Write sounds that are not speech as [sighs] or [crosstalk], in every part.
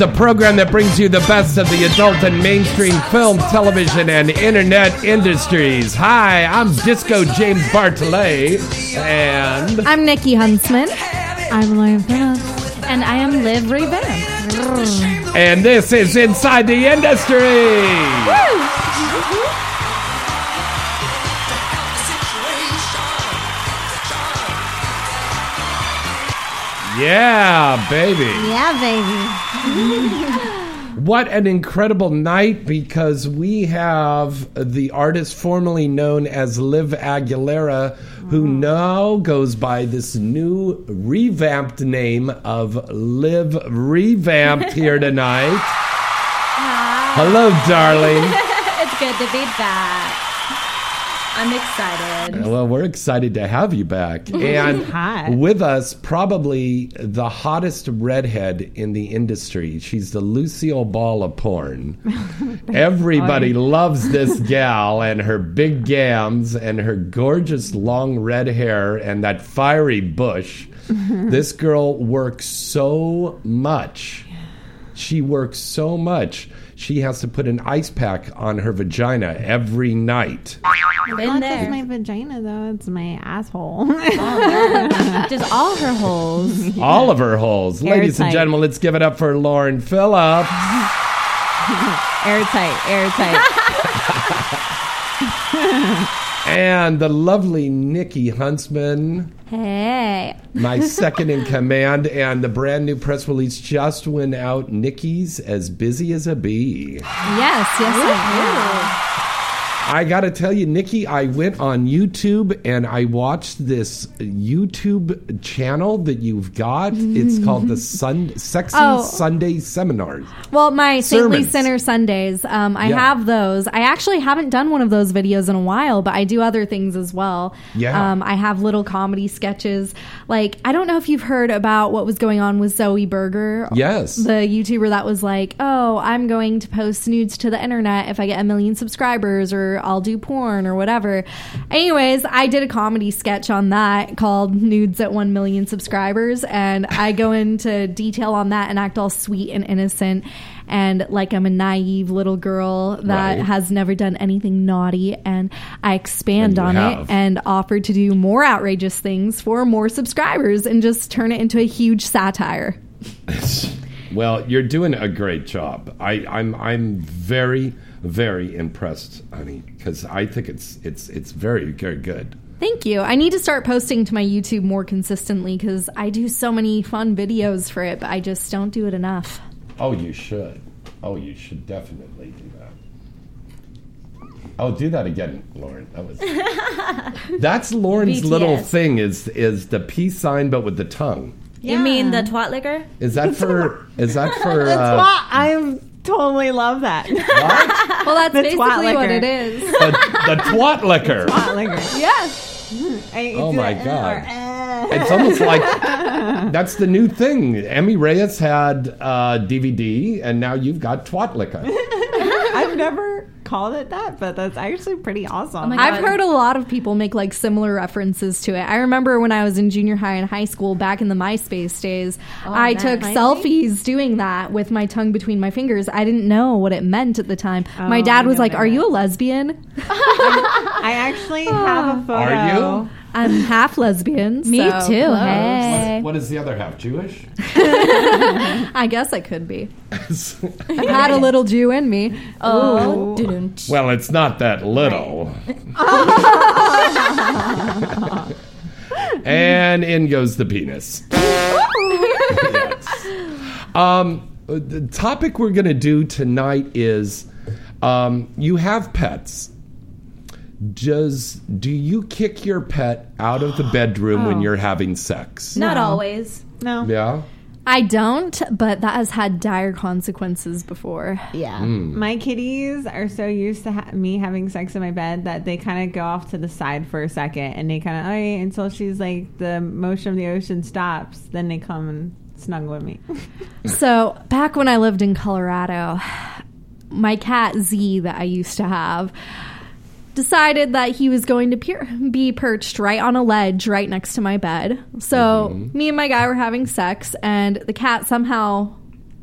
The program that brings you the best of the adult and mainstream film, television, and internet industries. Hi, I'm Disco James Bartolet, and I'm Nikki Huntsman. I'm Lauren Phillips. And I am Liv Revamp. and this is Inside the Industry. Yeah, baby. Yeah, baby. What an incredible night because we have the artist formerly known as Liv Aguilera, who now goes by this new revamped name of Liv Revamped here [laughs] tonight. Hi. Hello, darling. [laughs] it's good to be back. I'm excited. Well, we're excited to have you back. [laughs] And with us, probably the hottest redhead in the industry. She's the Lucille Ball of porn. [laughs] Everybody loves this [laughs] gal and her big gams and her gorgeous long red hair and that fiery bush. this girl works so much. She works so much. She has to put an ice pack on her vagina every night. Been Not there. just my vagina though; it's my asshole. Oh, [laughs] just all her holes. all of her holes. Ladies and gentlemen, let's give it up for Lauren Phillips. [laughs] airtight, airtight. [laughs] and the lovely Nikki Huntsman, hey. my [laughs] second in command. And the brand new press release just went out. Nikki's as busy as a bee. Yes, yes, I I got to tell you, Nikki, I went on YouTube and I watched this YouTube channel that you've got. It's called the Sun Sexy Oh. Sunday Seminars. well, my Saintly Sermons. Sinner Sundays. Um, I Yeah. have those. I actually haven't done one of those videos in a while, but I do other things as well. Yeah. Um, I have little comedy sketches. Like I don't know if you've heard about what was going on with Zoe Berger. Yes. the YouTuber that was like, "Oh, I'm going to post nudes to the internet if I get a million subscribers, or I'll do porn or whatever." Anyways, I did a comedy sketch on that called "Nudes at One Million Subscribers," and I go into detail on that and act all sweet and innocent. And like I'm a naive little girl that Right. has never done anything naughty, and I expand And on have. it and offer to do more outrageous things for more subscribers and just turn it into a huge satire. Well, you're doing a great job. I, I'm I'm very very impressed, honey, because I think it's it's it's very very good. Thank you. I need to start posting to my YouTube more consistently because I do so many fun videos for it, but I just don't do it enough. Oh, you should. Oh, you should definitely do that. Oh, do that again, Lauren. That was. [laughs] That's Lauren's little thing. Is is the peace sign, but with the tongue. You mean the twat liquor? Is that for? [laughs] is that for? Uh, I totally love that. what? [laughs] Well, that's The basically twat what it is. the, the twat liquor. yes. Oh my god! It's almost [laughs] like that's the new thing. Emmy Reyes had uh, DVD, and now you've got twat liquor. [laughs] I've never called it that, but that's actually pretty awesome. my I've heard a lot of people make like similar references to it. I remember when I was in junior high and high school back in the MySpace days, I nice. took selfies doing that with my tongue between my fingers. I didn't know what it meant at the time. my Oh, dad was like, "Are it you a lesbian?" [laughs] I actually have a [laughs] photo. Are you? I'm half lesbian. [laughs] Me so too. close. Hey. What is the other half? Jewish? [laughs] I guess I could be. I've had a little Jew in me. Oh, dun-dun. well, it's not that little. [laughs] and in goes the penis. Yes. Um, the topic we're going to do tonight is um, you have pets. Does do you kick your pet out of the bedroom when you're having sex? Not No. always. No. Yeah. I don't, but that has had dire consequences before. Yeah. Hmm. My kitties are so used to ha- me having sex in my bed that they kind of go off to the side for a second and they kind of, okay, until she's like, the motion of the ocean stops, then they come and snuggle with me. [laughs] So, back when I lived in Colorado, my cat Z that I used to have decided that he was going to peer- be perched right on a ledge right next to my bed. So, me and my guy were having sex, and the cat somehow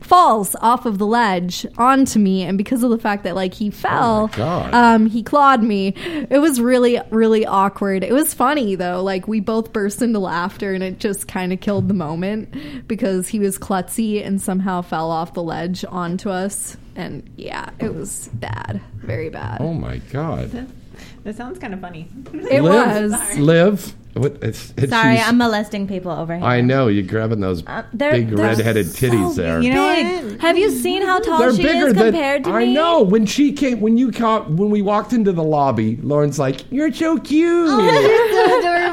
falls off of the ledge onto me and because of the fact that like he fell God. um he clawed me. It was really really awkward. It was funny though. Like we both burst into laughter and it just kind of killed the moment because he was klutzy and somehow fell off the ledge onto us. And yeah it was bad. Very bad. Oh my God. That sounds kind of funny. it Liv, was Liv. What, it's, it's Sorry, I'm molesting people over here. I know you're grabbing those Uh, they're- big they're red-headed so titties there. You know Big. what? Have you seen how tall They're she bigger is than compared to me? I know. When she came, when you caught, when we walked into the lobby, Lauren's like, "You're so cute." [laughs]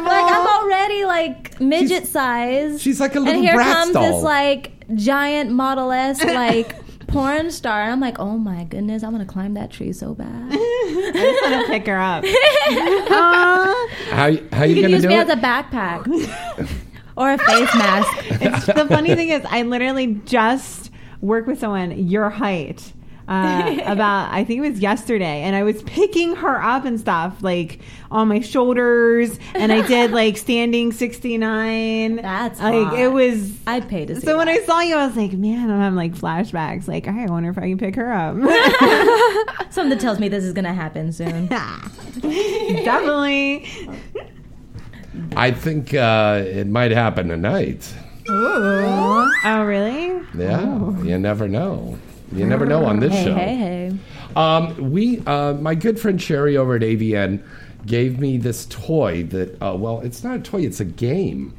Like I'm already like midget size. she's like a little and here Bratz comes doll. this like giant model esque [laughs] like porn star. And I'm like, oh my goodness, I'm gonna climb that tree so bad. I just want to pick her up. How how you, You gonna can use do me it? as a backpack [laughs] or a face mask. [laughs] It's, the funny thing is, I literally just work with someone your height. Uh, [laughs] about I think it was yesterday, and I was picking her up and stuff like on my shoulders, and I did [laughs] like standing sixty nine. That's like hot. it was. I'd pay to see. So when. I saw you, I was like, man, I'm having like flashbacks. Like, I wonder if I can pick her up. [laughs] something tells me this is gonna happen soon. Definitely. I think uh, it might happen tonight. Oh, really? Yeah, you never know. You never know on this hey, show. hey, hey. Um, we, uh, my good friend Sherry over at AVN, gave me this toy that. Uh, well, it's not a toy; it's a game.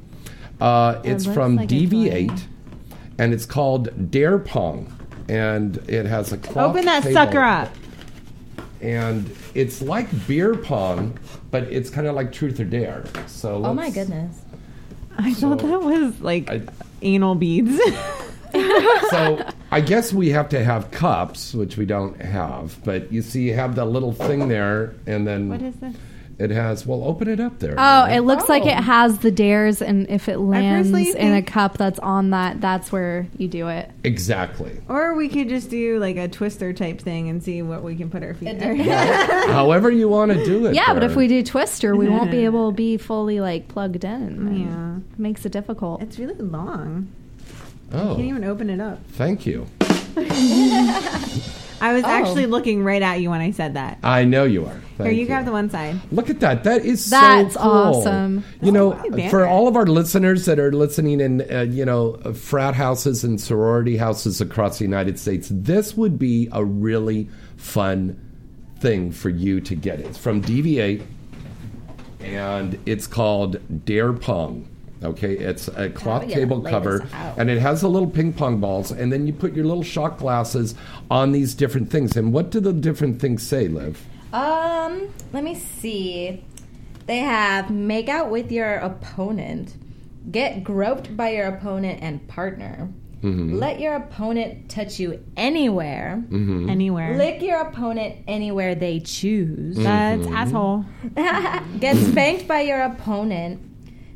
Uh, it's looks from like DV8, and it's called Dare Pong, and it has a cloth Open that table, sucker up. and it's like beer pong, but it's kind of like Truth or Dare. So Oh my goodness. I thought that was like I- anal beads. [laughs] [laughs] so I guess we have to have cups, which we don't have. But you see, you have the little thing there, and then what is this? it has. Well, open it up there. oh Mary. it looks like it oh. has the dares and if it lands in a cup that's on that that's where you do it exactly. Or we could just do like a twister type thing and see what we can put our feet there. [laughs] However you want to do it. yeah but if we do twister we won't be able to be fully like plugged in Yeah. It makes it difficult It's really long. Oh, Can't even open it up. thank you. [laughs] I was Oh. actually looking right at you when I said that. I know you are. Here, Thank you grab the one side. Look at that. That is That's so cool. awesome. You know, for all of our listeners that are listening in, uh, you know, uh, frat houses and sorority houses across the United States, this would be a really fun thing for you to get. It's from DV8, and it's called Dare Pong. Okay, it's a cloth we gotta table lay cover, and it has the little ping pong balls, and then you put your little shot glasses on these different things. And what do the different things say, Liv? Um, let me see. They have make out with your opponent, get groped by your opponent and partner, let your opponent touch you anywhere, Mm-hmm. Anywhere. lick your opponent anywhere they choose, That's asshole. [laughs] [laughs] get spanked by your opponent,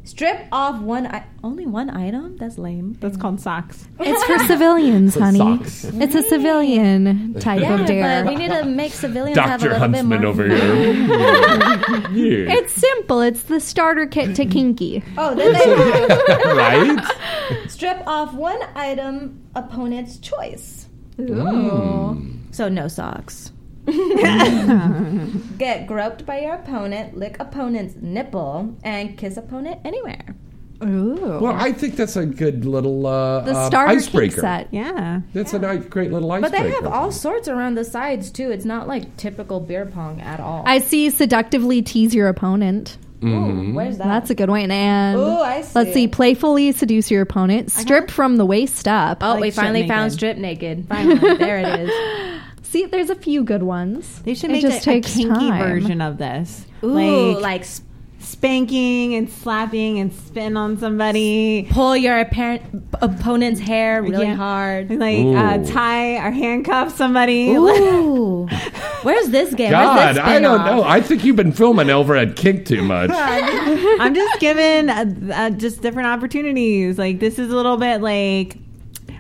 Strip off one. I- only one item. That's lame. That's called socks. It's for civilians, [laughs] The honey. socks. It's a civilian type Yeah, of dare. but we need to make civilians have a Dr. little bit Huntsman more. over here. [laughs] yeah. It's simple. It's the starter kit to kinky. Oh, then they have [laughs] right? strip off one item opponent's choice. Mm. So no socks. [laughs] Get groped by your opponent, lick opponent's nipple, and kiss opponent anywhere. Ooh. Well, I think that's a good little uh, the um, starter kink icebreaker. set. Yeah. That's a nice, great little icebreaker. But they have all sorts around the sides too. It's not like typical beer pong at all. I see seductively tease your opponent. Mm-hmm. Ooh, where's that? That's a good one. And Ooh, I see. let's see, playfully seduce your opponent. Strip from the waist up. Oh, like we strip finally naked. found strip naked. Finally, there it is. [laughs] See, there's a few good ones. They should It make just a, a kinky time. version of this. Ooh, like, like, s- spanking and slapping and spitting on somebody. pull your apparent opponent's hair really Yeah. hard. Like uh, tie or handcuff somebody. Ooh, [laughs] where's this game? God, this I don't spin-off? know. I think you've been filming over at Kink too much. [laughs] I'm just giving uh, uh, just different opportunities. Like this is a little bit like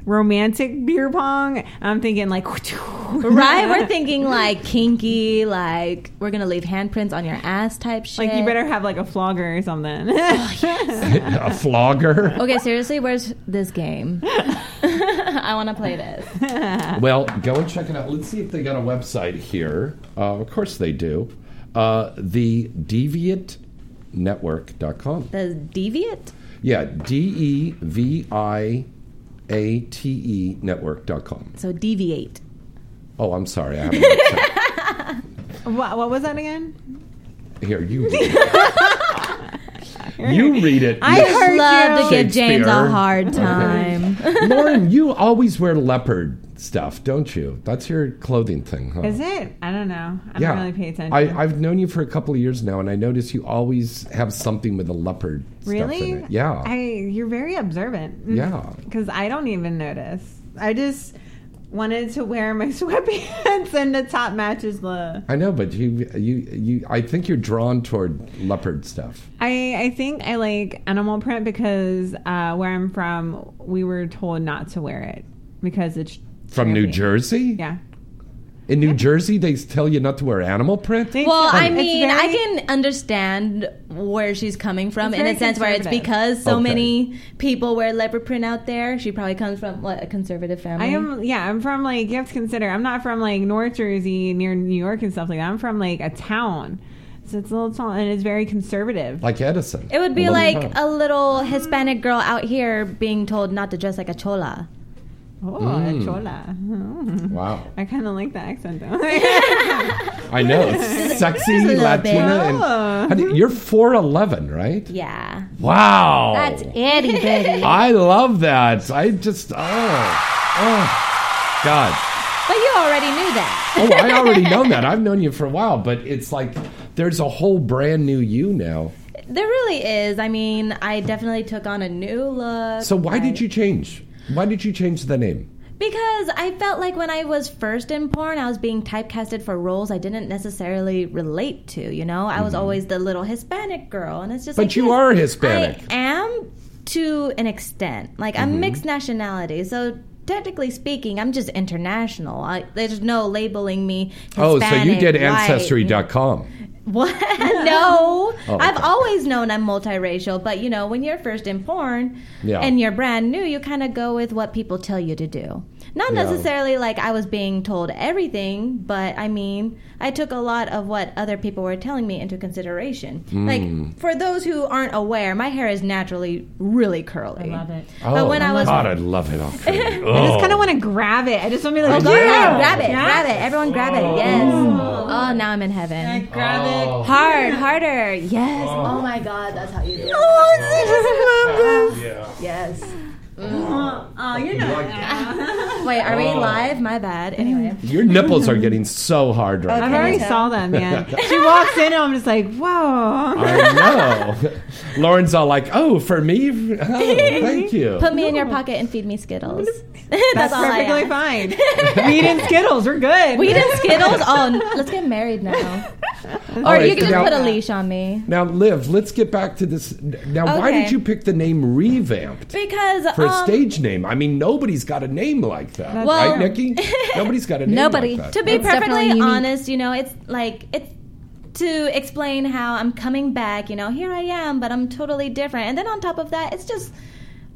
romantic beer pong. I'm thinking like [laughs] Right? We're thinking like kinky, like we're gonna leave handprints on your ass type shit. like you better have like a flogger or something. [laughs] [laughs] a flogger. Okay, seriously, where's this game? I want to play this. Well, go and check it out. Let's see if they got a website here. Uh, of course they do. Uh, the deviatenetwork.com. The deviant. Yeah, D E V I A T E network.com. So deviate. Oh, I'm sorry. I have a website. what, what was that again? Here, you. [laughs] [laughs] you read it. I Miss heard Love you. to give James a hard time. [laughs] Lauren, you always wear leopard stuff, don't you? That's your clothing thing, huh? Is it? I don't know. I yeah. don't really pay attention. I, I've known you for a couple of years now, and I notice you always have something with a leopard stuff really? in it. Yeah. I you're very observant. Yeah. [laughs] Because I don't even notice. I just wanted to wear my [laughs] sweatpants and the top matches the. I know, but you, you, you. I think you're drawn toward leopard stuff. I I think I like animal print because uh, where I'm from, we were told not to wear it because it's From New. Jersey? Yeah. In New Jersey, they tell you not to wear animal print. They- Well, I it's mean, I can understand where she's coming from in a sense where it's because so Okay. many people wear leopard print out there. She probably comes from what, a conservative family. I am yeah, I'm from like you have to consider I'm not from like North Jersey near New York and stuff like that. I'm from like a town. So it's a little town and it's very conservative. Like Edison. It would be A like town. a little Hispanic girl out here being told not to dress like a chola. Oh, Mm. a chola. Oh. [laughs] Wow. I kind of like the accent though. [laughs] I know. [laughs] Sexy, little Latina. And, Oh. Do- you're 4'11, right? Yeah. Wow. That's itty bitty. I love that. I just, oh, oh, God. But you already knew that. Oh, I already know that. I've known you for a while, but it's like there's a whole brand new you now. There really is. I mean, I definitely took on a new look. So why I- did you change? Why did you change the name? Because I felt like when I was first in porn, I was being typecasted for roles I didn't necessarily relate to. You know, I was always the little Hispanic girl, and it's just. Mm-hmm. But like, you yes, are Hispanic. I am to an extent. Like I'm Mm-hmm. mixed nationality, so technically speaking, I'm just international. I, there's no labeling me. oh, so you Hispanic, did white. Ancestry.com. What? [laughs] no. [laughs] Oh, I've always known I'm multiracial, but you know, when you're first in porn Yeah. and you're brand new, you kind of go with what people tell you to do. Not Yeah. necessarily like I was being told everything, but I mean, I took a lot of what other people were telling me into consideration. Hmm. Like, for those who aren't aware, my hair is naturally really curly. I love it. Oh, But when I was- God, I love it. [laughs] all curly. I just Oh. kind of want to grab it. I just want to be like, Oh, go yeah. ahead, grab it, Yeah. grab it. Everyone grab it. Yes. Oh, now I'm in heaven. Grab it. Hard, harder. Yes. Oh, my God, that's how you do it. Oh, [laughs] Yes. Oh, you're not. [laughs] Wait, are we live? My bad. Anyway. Your nipples are getting so hard right I've now. already saw them, man. [laughs] she walks in and I'm just like, whoa. I know. [laughs] Lauren's all like, "Oh, for me? Oh, thank you." Put me in your pocket and feed me Skittles. That's, That's all I perfectly fine. Weed and Skittles, we're good. Weed and Skittles? Oh, let's get married now. or right, you can just now- put a leash on me. Now, Liv, let's get back to this. Now, why did you pick the name Revamped Because for a um, stage name? I mean, nobody's got a name like that, Well- right, Nikki? [laughs] Nobody's got a name Nobody. like that. to be It's definitely perfectly honest, you know, it's like it's to explain how I'm coming back. You know, here I am, but I'm totally different. And then on top of that, it's just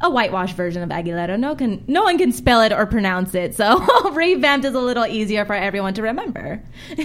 a whitewashed version of Aguilera. No can no one can spell it or pronounce it, so [laughs] revamped is a little easier for everyone to remember.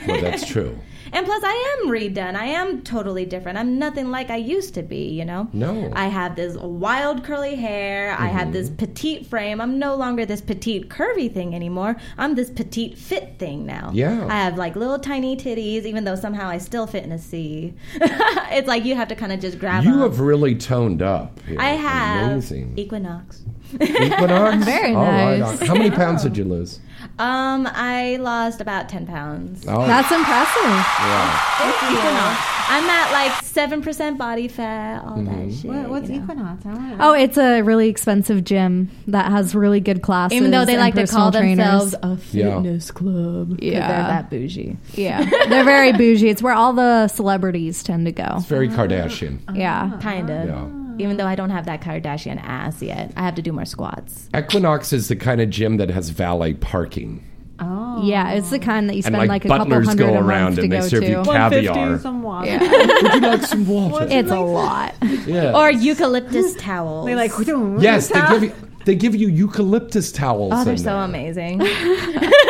well, that's [laughs] true. And plus, I am redone. I am totally different. I'm nothing like I used to be, you know? No. I have this wild curly hair. I have this mm-hmm. petite frame. I'm no longer this petite curvy thing anymore. I'm this petite fit thing now. Yeah. I have like little tiny titties, even though somehow I still fit in a C. [laughs] it's like you have to kind of just grab You them. have really toned up. Here. I have Amazing. Equinox. Equinox? [laughs] Very All right, nice. on. How many pounds did you lose? Um, I lost about 10 pounds. Oh, That's impressive. yeah. Thank you. I'm at like 7% body fat, all Mm-hmm. that shit. What, what's you know. Equinox? Oh, it's a really expensive gym that has really good classes. Even though they and like to call trainers. themselves a Yeah. fitness club. 'cause Yeah. They're that bougie. Yeah, [laughs] they're very bougie. It's where all the celebrities tend to go. It's very Kardashian. Yeah. Kind of. Yeah. Even though I don't have that Kardashian ass yet, I have to do more squats. Equinox is the kind of gym that has valet parking. Oh. Yeah, it's the kind that you And spend like, like, a couple hundred go a around month to and they go serve to. you caviar. some water. Yeah. [laughs] Would you like some water? It's a lot. yeah. Or eucalyptus towels. They like [laughs] yes, they give you they give you eucalyptus towels. Oh, they're so there. amazing. [laughs]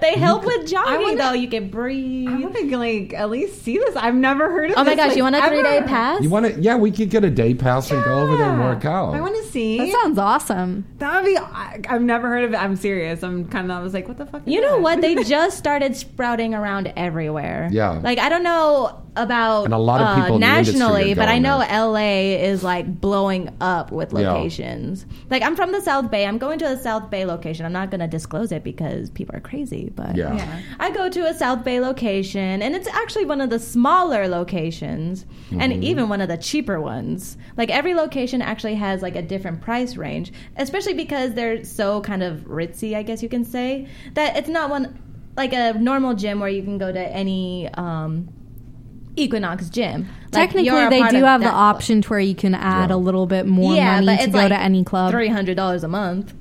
they help with jogging, wanna- though. You can breathe. I want to like at least see this. I've never heard of. It. Oh my this, gosh, like, you want a three day pass? You want to? Yeah, we could get a day pass and go over there and work out. I want to see. That sounds awesome. That would be. I, I've never heard of it. I'm serious. I'm kind of. I was like, what the fuck? Is You know that? what? They [laughs] just started sprouting around everywhere. Yeah. Like I don't know about And a lot of uh, people in the nationally, but I know there. LA is like blowing up with Yeah. locations. Like I'm from the South Bay. I'm going to a South Bay location. I'm not going to disclose it because people are crazy, but yeah. Yeah. I go to a South Bay location, and it's actually one of the smaller locations, Mm-hmm. and even one of the cheaper ones. Like every location actually has like a different price range, especially because they're so kind of ritzy, I guess you can say. That it's not one like a normal gym where you can go to any um, Equinox gym. Like, Technically, you're they do have the option to where you can add Yeah. a little bit more yeah, money but to it's go like to any club. Three hundred dollars a month.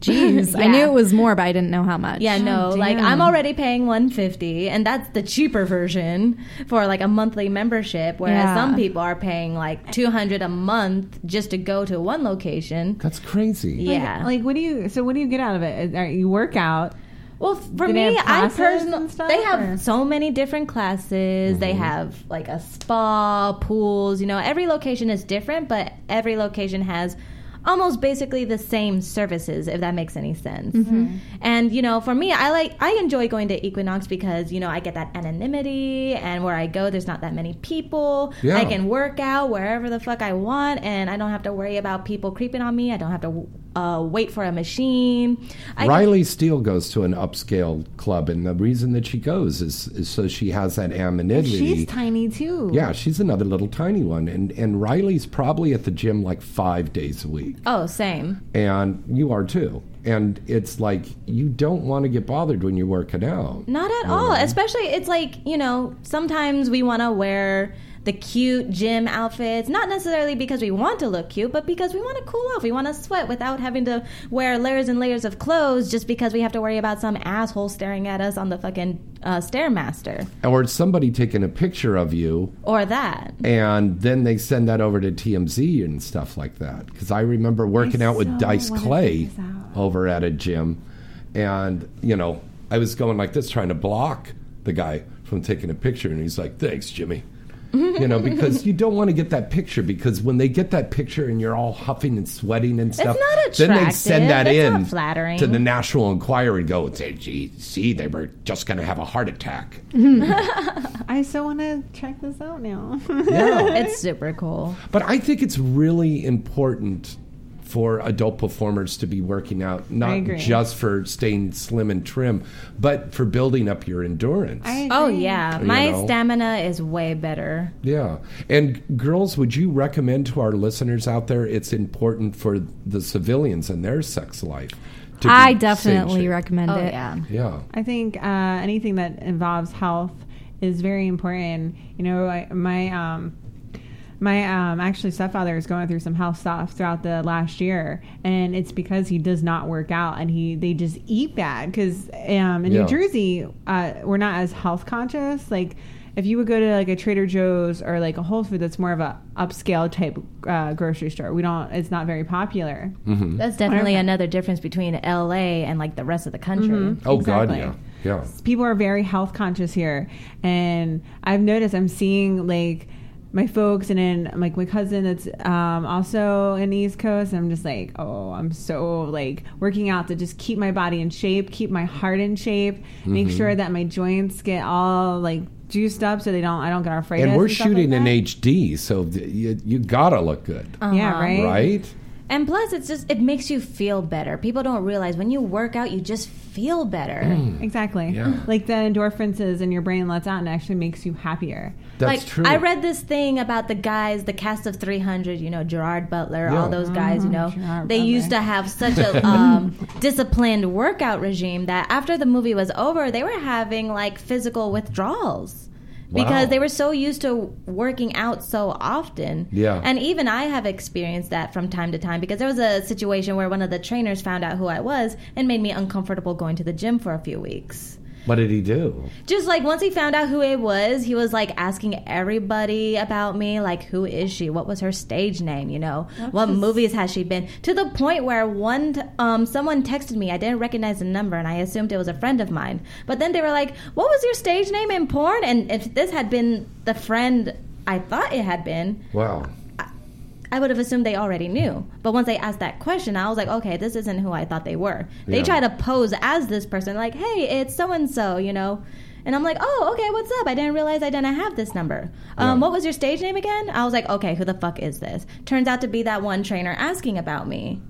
Jeez, [laughs] I knew it was more, but I didn't know how much. Yeah, no, oh, like. I'm already paying 150 and that's the cheaper version for like a monthly membership whereas Yeah. some people are paying like 200 a month just to go to one location. That's crazy. Yeah. Like, what do you? So, what do you get out of it? You work out? Well, for Do me, I personally they have or- so many different classes. They mm-hmm. have like a spa, pools, you know, every location is different, but every location has almost basically the same services if that makes any sense. Mm-hmm. And you know, for me, I like I enjoy going to Equinox because, you know, I get that anonymity and where I go there's not that many people. Yeah. I can work out wherever the fuck I want and I don't have to worry about people creeping on me. I don't have to uh, wait for a machine. I Riley Steele goes to an upscale club, and the reason that she goes is, is so she has that anonymity. She's tiny too. yeah, she's another little tiny one, and and Riley's probably at the gym like five days a week, Oh, same. and you are too. And it's like you don't want to get bothered when you're working out. Not at all. Especially, it's like, you know, sometimes we want to wear the cute gym outfits, not necessarily because we want to look cute, but because we want to cool off. We want to sweat without having to wear layers and layers of clothes just because we have to worry about some asshole staring at us on the fucking uh, Stairmaster Or somebody taking a picture of you or that. and then they send that over to TMZ and stuff like that. Because I remember working I out with so Dice Clay check this out. over at a gym, and you know I was going like this trying to block the guy from taking a picture, and he's like, "Thanks, Jimmy." You know, because you don't want to get that picture because when they get that picture and you're all huffing and sweating and stuff, not then they send that It's in flattering. to the National Enquirer and go and say, "Gee, see, they were just going to have a heart attack." I so want to check this out now. Yeah. It's super cool. But I think it's really important for adult performers to be working out, not just for staying slim and trim, but for building up your endurance. Oh, yeah. You My know. stamina is way better. yeah. And girls, would you recommend to our listeners out there it's important for the civilians and their sex life? to I definitely same shape? recommend Oh, it. yeah. Yeah. I think uh, anything that involves health is very important. You know, I, my um, my um, actually stepfather is going through some health stuff throughout the last year, and it's because he does not work out and he they just eat bad. Because um, in Yeah. New Jersey, uh, we're not as health conscious. Like if you would go to like a Trader Joe's or like a Whole Foods, that's more of a upscale type uh, grocery store. We don't. It's not very popular. That's definitely another difference between LA and like the rest of the country. Oh God, yeah, yeah. people are very health conscious here and i've noticed i'm seeing like my folks and then like my cousin that's um, also in the east coast i'm just like oh i'm so like working out to just keep my body in shape keep my heart in shape make Mm-hmm. sure that my joints get all like juiced up so they don't i don't get arthritis And we're stuff like shooting in. HD, so th- you, you gotta look good, yeah right right? And plus, it's just it makes you feel better. People don't realize when you work out, you just feel better. exactly Yeah. like the endorphins in your brain lets out and actually makes you happier That's like true. I read this thing about the guys, the cast of 300. You know, Gerard Butler, Yeah. all those guys. You know, Gerard they Butler. used to have such a [laughs] um, disciplined workout regime that after the movie was over, they were having like physical withdrawals. Because Wow. they were so used to working out so often. Yeah. And even I have experienced that from time to time because there was a situation where one of the trainers found out who I was and made me uncomfortable going to the gym for a few weeks What did he do? just like once he found out who it was, he was like asking everybody about me, like who is she? What was her stage name? You know, what movies has she been? To the point where one, t- um, someone texted me. I didn't recognize the number, and I assumed it was a friend of mine. But then they were like, "What was your stage name in porn?" And if this had been the friend I thought it had been, Wow. I would have assumed they already knew. But once they asked that question, I was like, okay, this isn't who I thought they were. They Yeah. try to pose as this person, like, hey, it's so and so, you know. And I'm like, oh, okay, what's up? I didn't realize I didn't have this number. Um, Yeah. What was your stage name again? I was like, okay, who the fuck is this? Turns out to be that one trainer asking about me.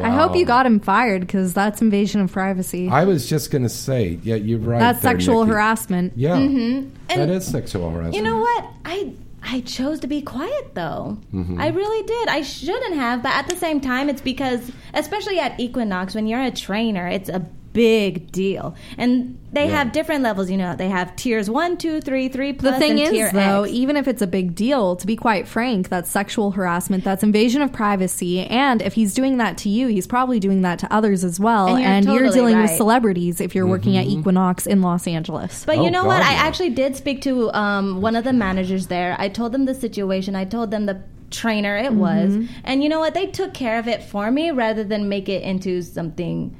I hope you got him fired because that's invasion of privacy. I was just gonna say, yeah, you're right. that's there, sexual Nikki. harassment. Yeah, that And is sexual harassment. You know what? I I chose to be quiet though. Mm-hmm. I really did. I shouldn't have, but at the same time, it's because, especially at Equinox, when you're a trainer, it's a big deal, and they Yeah. have different levels. You know, they have tiers one, two, three, three The thing and is, tier though, X. even if it's a big deal, to be quite frank, that's sexual harassment, that's invasion of privacy, and if he's doing that to you, he's probably doing that to others as well. And And, you're you're, totally dealing with celebrities if you're working Mm-hmm. at Equinox in Los Angeles. But Oh, you know what? God, I actually did speak to um, one of the managers there. I told them the situation. I told them the trainer it was, Mm-hmm. and you know what? They took care of it for me rather than make it into something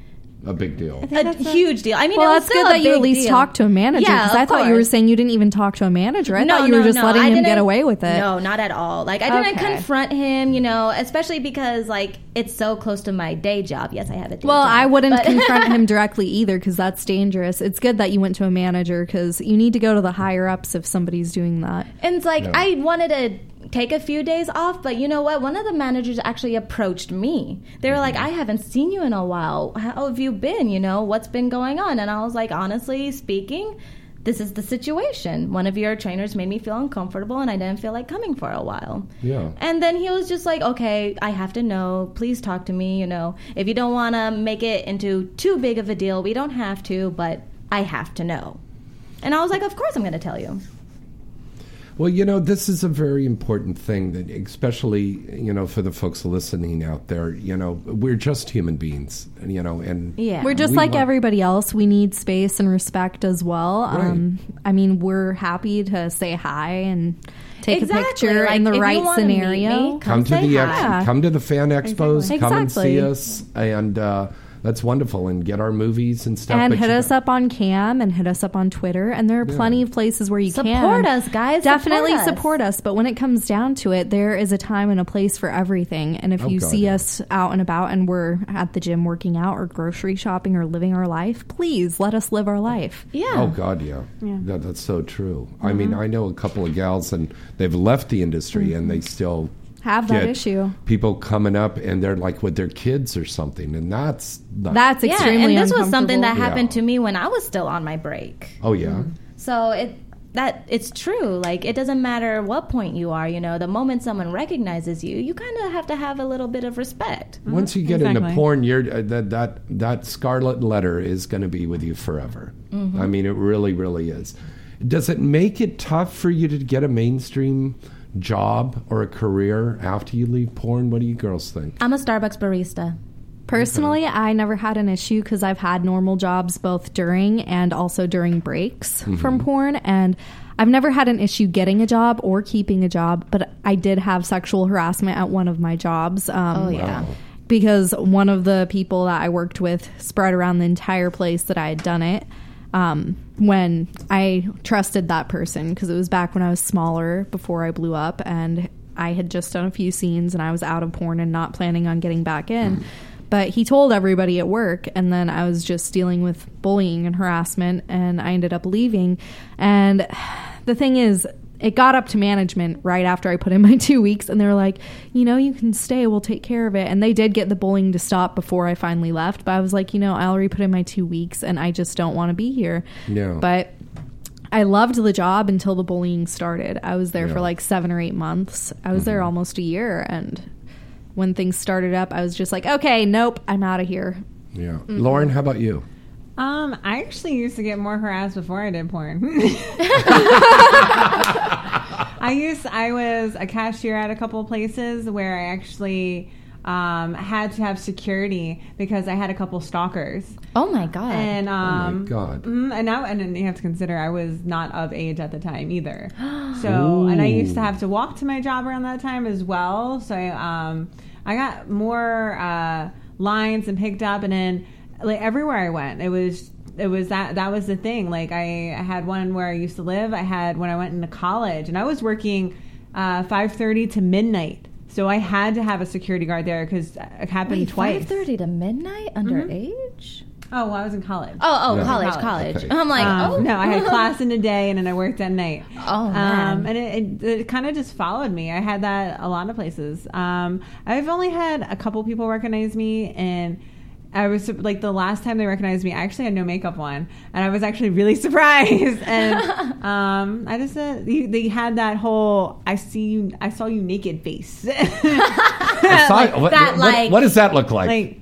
a big deal. a huge deal. I mean, well, it was that's good that you at least deal. talked to a manager. Yeah, Because I of thought you were saying you didn't even talk to a manager. I no, thought you no, were just no. letting I him get away with it. No, not at all. Like I didn't Okay. confront him, you know, especially because like it's so close to my day job. Yes, I have a day Well, job. I wouldn't but- confront him [laughs] directly either because that's dangerous. It's good that you went to a manager because you need to go to the higher ups if somebody's doing that. And it's like Yeah. I wanted to take a few days off, but you know what? One of the managers actually approached me. They were like, mm-hmm. "I haven't seen you in a while. How have you been? You know, what's been going on?" And I was like, "Honestly speaking, this is the situation. One of your trainers made me feel uncomfortable, and I didn't feel like coming for a while." Yeah. And then he was just like, "Okay, I have to know. Please talk to me. You know, if you don't want to make it into too big of a deal, we don't have to, but I have to know." And I was like, "Of course, I'm going to tell you." Well, you know, this is a very important thing that, especially, you know, for the folks listening out there, you know, we're just human beings, you know, and Yeah. We're just We like want- everybody else. We need space and respect as well. Um, I mean, we're happy to say hi and take Exactly. a picture Like, in the right scenario. me, come, Come to the hi. ex- come to the fan expos, Exactly. come and see us, and uh, that's wonderful, and get our movies and stuff. and hit us got- up on Cam and hit us up on Twitter. And there are plenty of places where you Support can support us, guys. Definitely Support us. support us. But when it comes down to it, there is a time and a place for everything. And if Oh, you God, see yeah. us out and about and we're at the gym working out or grocery shopping or living our life, please let us live our life. Yeah. Oh God, yeah, That, that's so true. I Mm-hmm. mean, I know a couple of gals, and they've left the industry, and they still Have that issue. People coming up, and they're like with their kids or something, and that's not, That's yeah, extremely and this was something that happened Yeah. to me when I was still on my break. Oh yeah, mm-hmm. So it that it's true. Like it doesn't matter what point you are. You know, the moment someone recognizes you, you kind of have to have a little bit of respect. Mm-hmm. Once you get into porn, you're uh, that that that scarlet letter is going to be with you forever. Mm-hmm. I mean, it really, really is. Does it make it tough for you to get a mainstream job or a career after you leave porn? What do you girls think? I'm a Starbucks barista. Personally, I never had an issue because I've had normal jobs both during and also during breaks from porn. And I've never had an issue getting a job or keeping a job, but I did have sexual harassment at one of my jobs. Um, Oh, yeah. Because one of the people that I worked with spread around the entire place that I had done it. Um, when I trusted that person, because it was back when I was smaller before I blew up, and I had just done a few scenes and I was out of porn and not planning on getting back in. But he told everybody at work, and then I was just dealing with bullying and harassment, and I ended up leaving. And [sighs] the thing is, it got up to management right after I put in my [laughs] two weeks, and they were like, you know, you can stay, we'll take care of it. And they did get the bullying to stop before I finally left. But I was like, you know, I already put in my two weeks, and I just don't want to be here. Yeah. But I loved the job until the bullying started. I was there Yeah. for like seven or eight months. I was there mm-hmm. almost a year, and when things started up, I was just like, okay, nope, I'm out of here. Yeah. Mm-hmm. Lauren, how about you? Um, I actually used to get more harassed before I did porn. [laughs] I used I was a cashier at a couple of places where I actually um, had to have security because I had a couple stalkers. Oh my god. And um, oh my God. mhm, and now and then you have to consider I was not of age at the time either. [gasps] So and I used to have to walk to my job around that time as well. So I, um, I got more uh, lines and picked up, and then like everywhere I went, it was it was that that was the thing. Like I, I had one where I used to live. I had when I went into college, and I was working uh, five thirty to midnight. So I had to have a security guard there because it happened Wait, twice. five thirty to midnight underage. Oh, well, I was in college. Oh, oh, Yeah. college, College. college. Okay. I'm like, Um, oh no, I had class in the day and then I worked at night. Oh, man. um, and it, it, it kind of just followed me. I had that a lot of places. Um, I've only had a couple people recognize me, and I was like the last time they recognized me, I actually had no makeup on, and I was actually really [laughs] surprised. And [laughs] um, I just uh, you, they had that whole "I see you, I saw you naked" face. [laughs] I saw- what, that, what- like- what does that look like? like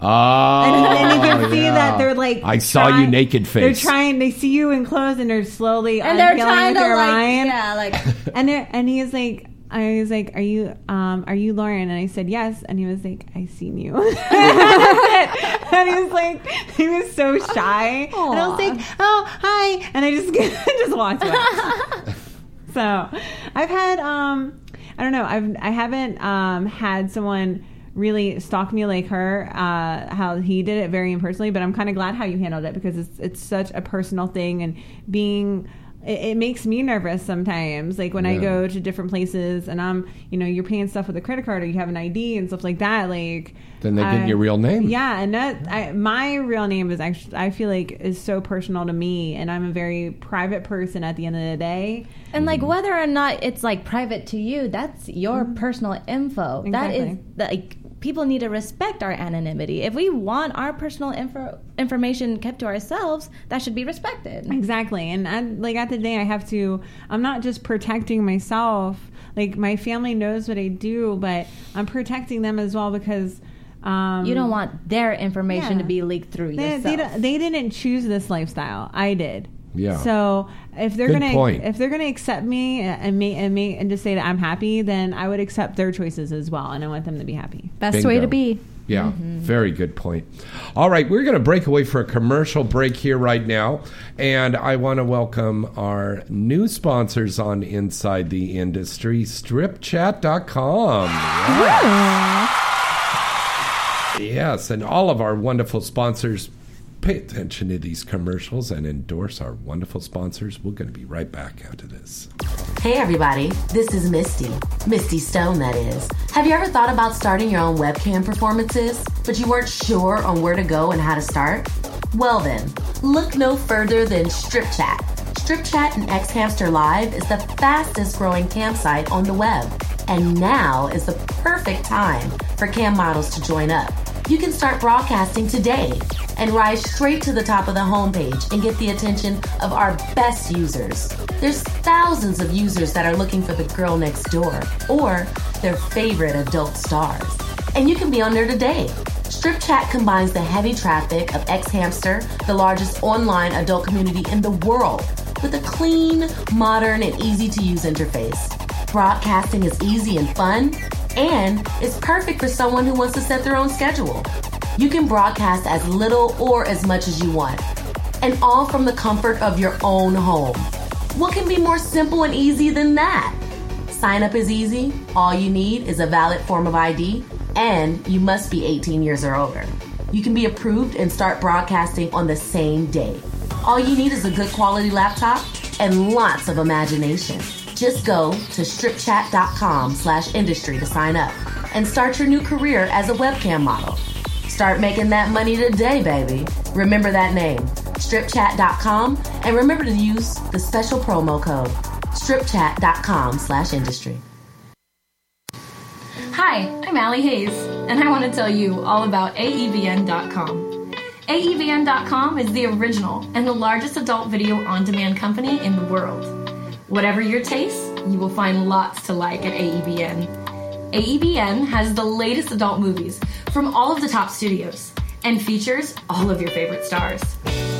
oh, and, and you can see yeah. that they're like I saw you naked face. They're trying. They see you in clothes, and they're slowly and they're trying with to their like, mind. yeah, like and there, and he was like, I was like, "Are you, um, are you Lauren?" And I said, "Yes." And he was like, "I seen you." [laughs] and he was like, he was so shy, and I was like, "Oh, hi," and I just [laughs] just walked away. [laughs] so, I've had, um, I don't know, I've I haven't um had someone really stalk me like her uh, how he did it very impersonally but i'm kind of glad how you handled it because it's it's such a personal thing and being it, it makes me nervous sometimes. Like when i go to different places and i'm you know you're paying stuff with a credit card or you have an id and stuff like that like Then they get I- your real name. yeah and that I, my real name is actually i feel like is so personal to me and i'm a very private person at the end of the day. And like mm-hmm. whether or not it's like private to you, that's your mm-hmm. personal info. That is like people need to respect our anonymity. If we want our personal info information kept to ourselves, that should be respected. Exactly. And I, like at the day, I have to, I'm not just protecting myself. Like my family knows what I do, but I'm protecting them as well because. Um, You don't want their information Yeah. to be leaked through they, yourself. they, they didn't choose this lifestyle. I did. Yeah. So if they're Good gonna point. if they're gonna accept me and me and me and just say that I'm happy, then I would accept their choices as well, and I want them to be happy. Best way to be. Yeah, Mm-hmm. very good point. All right, we're going to break away for a commercial break here right now. And I want to welcome our new sponsors on Inside the Industry, stripchat.com. Yes, and all of our wonderful sponsors pay attention to these commercials and endorse our wonderful sponsors. We're going to be right back after this. Hey everybody, this is Misty. Misty Stone, that is. Have you ever thought about starting your own webcam performances, but you weren't sure on where to go and how to start? Well then, look no further than Stripchat. Strip Chat and xHamster Live is the fastest growing campsite on the web. And now is the perfect time for cam models to join up. You can start broadcasting today and rise straight to the top of the homepage and get the attention of our best users. There's thousands of users that are looking for the girl next door or their favorite adult stars. And you can be on there today. Stripchat combines the heavy traffic of xHamster, the largest online adult community in the world, with a clean, modern, and easy to use interface. Broadcasting is easy and fun, and it's perfect for someone who wants to set their own schedule. You can broadcast as little or as much as you want, and all from the comfort of your own home. What can be more simple and easy than that? Sign up is easy. All you need is a valid form of ID, and you must be 18 years or older. You can be approved and start broadcasting on the same day. All you need is a good quality laptop and lots of imagination. Just go to stripchat.com slash industry to sign up and start your new career as a webcam model. Start making that money today, baby. Remember that name, stripchat.com, and remember to use the special promo code stripchat.com slash industry. Hi, I'm Allie Hayes, and I want to tell you all about AEBN.com. AEBN.com is the original and the largest adult video on demand company in the world. Whatever your taste, you will find lots to like at AEBN. AEBN has the latest adult movies from all of the top studios and features all of your favorite stars.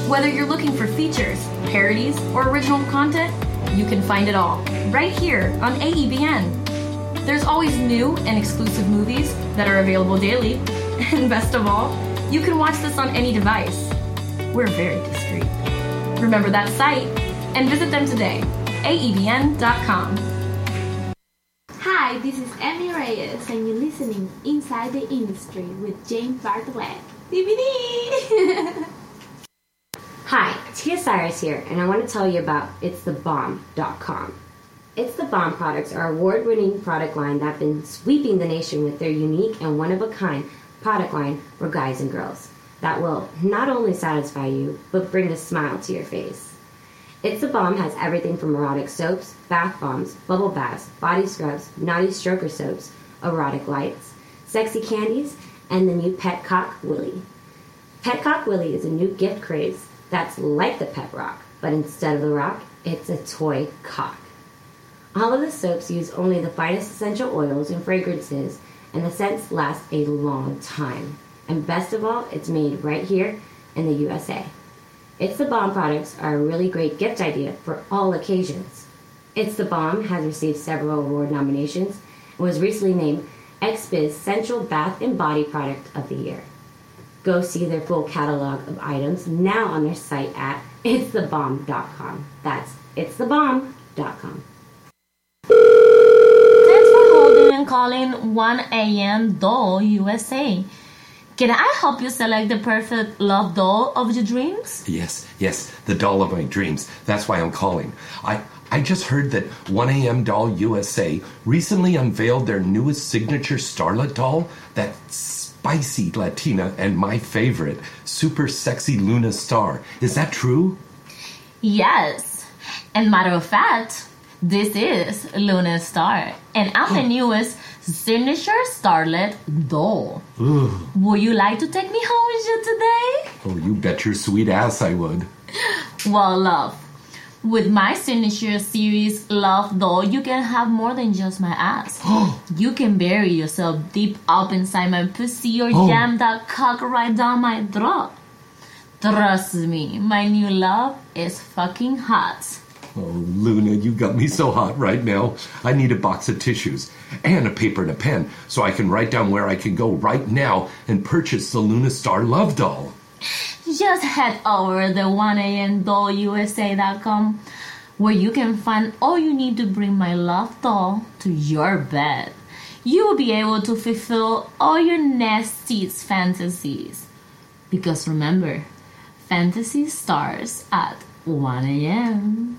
Whether you're looking for features, parodies, or original content, you can find it all right here on AEBN. There's always new and exclusive movies that are available daily. [laughs] And best of all, you can watch this on any device. We're very discreet. Remember that site and visit them today. AEBN.com. Hi, this is Emmy Reyes, and you're listening Inside the Industry with James Bartholet. DVD! [laughs] Hi, Tia Cyrus here, and I want to tell you about It'sTheBomb.com. It's the Bomb products are award winning product line that have been sweeping the nation with their unique and one of a kind product line for guys and girls that will not only satisfy you, but bring a smile to your face. It's the Bomb has everything from erotic soaps, bath bombs, bubble baths, body scrubs, naughty stroker soaps, erotic lights, sexy candies, and the new Petcock Willy. Petcock Willy is a new gift craze that's like the pet rock, but instead of the rock, it's a toy cock. All of the soaps use only the finest essential oils and fragrances, and the scents last a long time. And best of all, it's made right here in the USA. It's the Bomb products are a really great gift idea for all occasions. It's the Bomb has received several award nominations and was recently named XBiz Central Bath and Body Product of the Year. Go see their full catalog of items now on their site at itsthebomb.com. That's itsthebomb.com. Thanks for holding and calling 1 a.m. Doll USA. Can I help you select the perfect love doll of your dreams? Yes, yes, the doll of my dreams. That's why I'm calling. I I just heard that 1AM Doll USA recently unveiled their newest signature starlet doll, that spicy Latina and my favorite, super sexy Luna Star. Is that true? Yes. And matter of fact, this is Luna Star, and I'm the oh. newest signature starlet doll. Ooh. Would you like to take me home with you today? Oh, you bet your sweet ass I would. Well, love, with my signature series Love Doll, you can have more than just my ass. [gasps] Oh. you can bury yourself deep up inside my pussy or Oh. jam that cock right down my throat. Trust me, my new love is fucking hot. Oh, Luna, you got me so hot right now. I need a box of tissues and a paper and a pen so I can write down where I can go right now and purchase the Luna Star Love Doll. Just head over to 1amdollusa.com where you can find all you need to bring my love doll to your bed. You will be able to fulfill all your nastiest fantasies. Because remember, fantasy starts at 1 a.m.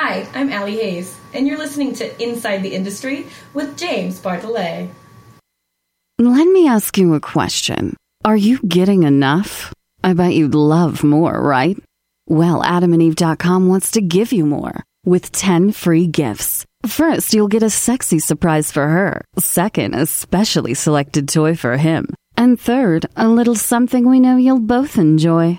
Hi, I'm Allie Hayes, and you're listening to Inside the Industry with James Bartholet. Let me ask you a question. Are you getting enough? I bet you'd love more, right? Well, adamandeve.com wants to give you more with 10 free gifts. First, you'll get a sexy surprise for her. Second, a specially selected toy for him. And third, a little something we know you'll both enjoy.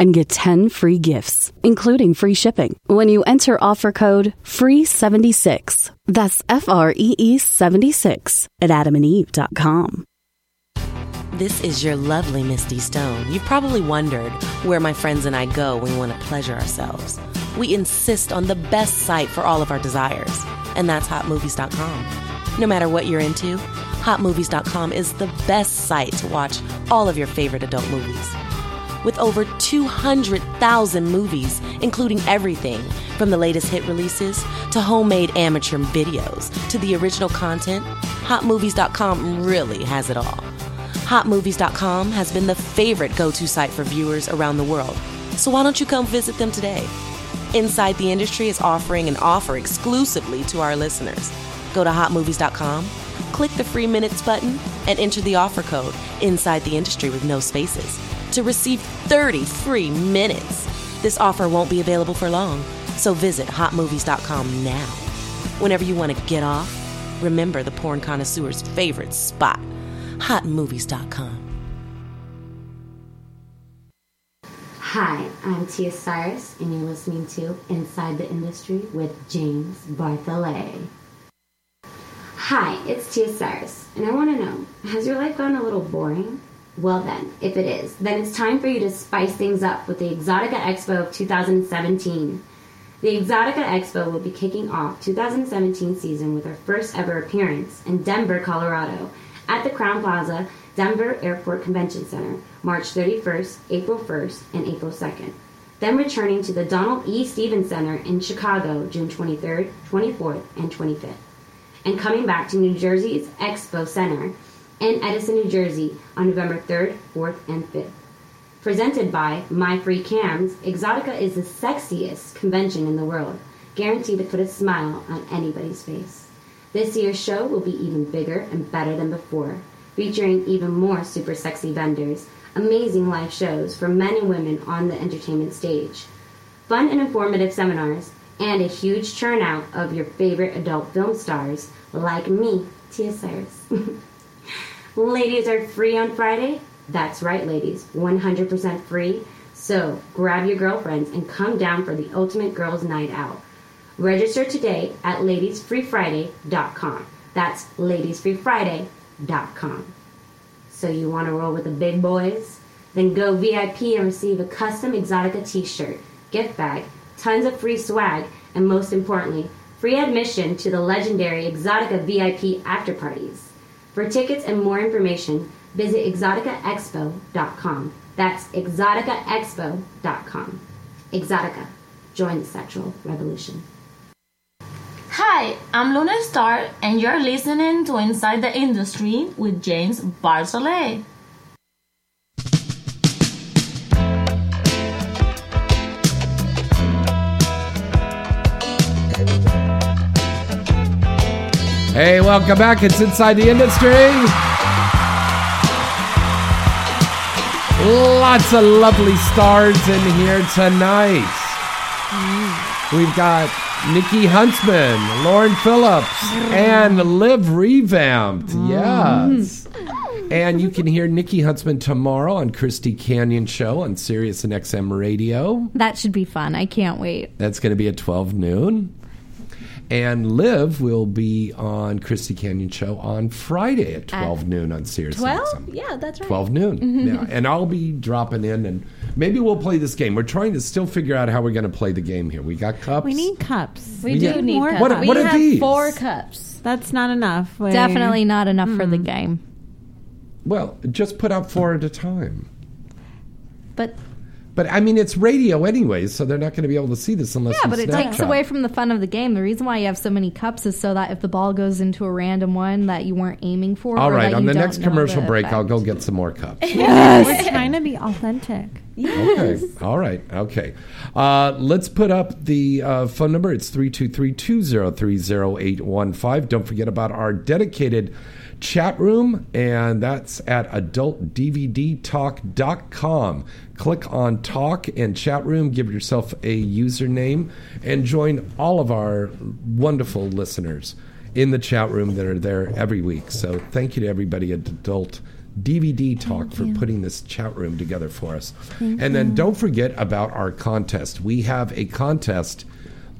and get 10 free gifts, including free shipping, when you enter offer code FREE76. That's F R E E 76 at adamandeve.com. This is your lovely Misty Stone. You've probably wondered where my friends and I go when we want to pleasure ourselves. We insist on the best site for all of our desires, and that's hotmovies.com. No matter what you're into, hotmovies.com is the best site to watch all of your favorite adult movies. With over 200,000 movies, including everything from the latest hit releases to homemade amateur videos to the original content, hotmovies.com really has it all. Hotmovies.com has been the favorite go to site for viewers around the world. So why don't you come visit them today? Inside the Industry is offering an offer exclusively to our listeners. Go to hotmovies.com, click the free minutes button, and enter the offer code Inside the Industry with no spaces to receive 30 free minutes. This offer won't be available for long, so visit hotmovies.com now. Whenever you want to get off, remember the porn connoisseur's favorite spot hotmovies.com. Hi, I'm Tia Cyrus, and you're listening to Inside the Industry with James Bartholet. Hi, it's Tia Cyrus, and I want to know has your life gotten a little boring? Well, then, if it is, then it's time for you to spice things up with the Exotica Expo of 2017. The Exotica Expo will be kicking off 2017 season with our first ever appearance in Denver, Colorado, at the Crowne Plaza Denver Airport Convention Center, March 31st, April 1st, and April 2nd. Then returning to the Donald E. Stephens Center in Chicago, June 23rd, 24th, and 25th. And coming back to New Jersey's Expo Center in Edison, New Jersey on November 3rd, 4th, and 5th. Presented by My Free Cams, Exotica is the sexiest convention in the world, guaranteed to put a smile on anybody's face. This year's show will be even bigger and better than before, featuring even more super sexy vendors, amazing live shows for men and women on the entertainment stage, fun and informative seminars, and a huge turnout of your favorite adult film stars like me, Tia Cyrus. [laughs] ladies are free on Friday. That's right, ladies, 100% free. So grab your girlfriends and come down for the ultimate girls' night out. Register today at ladiesfreefriday.com. That's ladiesfreefriday.com. So you want to roll with the big boys? Then go VIP and receive a custom Exotica t-shirt, gift bag, tons of free swag, and most importantly, free admission to the legendary Exotica VIP after parties. For tickets and more information, visit exoticaexpo.com. That's exoticaexpo.com. Exotica. Join the sexual revolution. Hi, I'm Luna Star, and you're listening to Inside the Industry with James Bartholet. Hey, welcome back. It's Inside the Industry. Lots of lovely stars in here tonight. Mm. We've got Nikki Huntsman, Lauren Phillips, mm. and Liv Revamped. Mm. Yes. And you can hear Nikki Huntsman tomorrow on Christy Canyon Show on Sirius and XM Radio. That should be fun. I can't wait. That's going to be at 12 noon. And Liv will be on Christy Canyon Show on Friday at 12 noon on Sirius. and 12? XM. Yeah, that's right. 12 noon. Mm-hmm. Yeah. And I'll be dropping in and maybe we'll play this game. We're trying to still figure out how we're going to play the game here. We got cups. We need cups. We, We do need What- cups. what- we what are have these? four cups. That's not enough. Wait. Definitely not enough for the mm-hmm. game. Well, just put out four at a time. But But I mean, it's radio anyway, so they're not going to be able to see this unless yeah, you but it Snapchat. takes away from the fun of the game. The reason why you have so many cups is so that if the ball goes into a random one that you weren't aiming for, All or right, that on the next commercial the break, I'll go get some more cups. yes. We're trying to be authentic. Okay. All right. Okay. Uh, let's put up the uh, phone number. It's 323-203-0815. Don't forget about our dedicated chat room, and that's at adultdvdtalk.com. Click on talk and chat room, give yourself a username, and join all of our wonderful listeners in the chat room that are there every week. So thank you to everybody at Adult DVD Talk for putting this chat room together for us. and then don't forget about our contest. We have a contest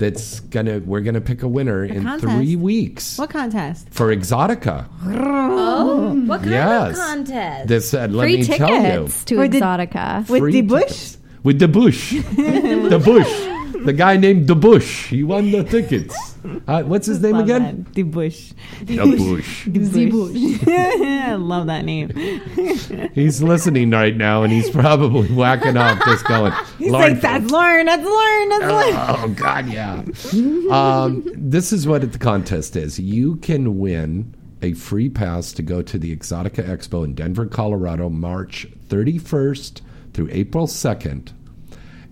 that's gonna we're gonna pick a winner in contest? three weeks What contest? for Exotica. Oh, what kind Yes. of contest? This uh, let Free me tell you. tickets to Exotica. With the bush? With the bush. [laughs] the bush. The guy named the bush. He won the tickets. [laughs] Uh, what's his name Love again? that. The bush. The bush. The [laughs] bush. [laughs] I love that name. He's listening right now, and he's probably whacking off, just going. He's "Lauren like, that's Lauren, that's Lauren, that's Lauren. Oh God, yeah. um, this is what the contest is. You can win a free pass to go to the Exotica Expo in Denver, Colorado, March 31st through April 2nd,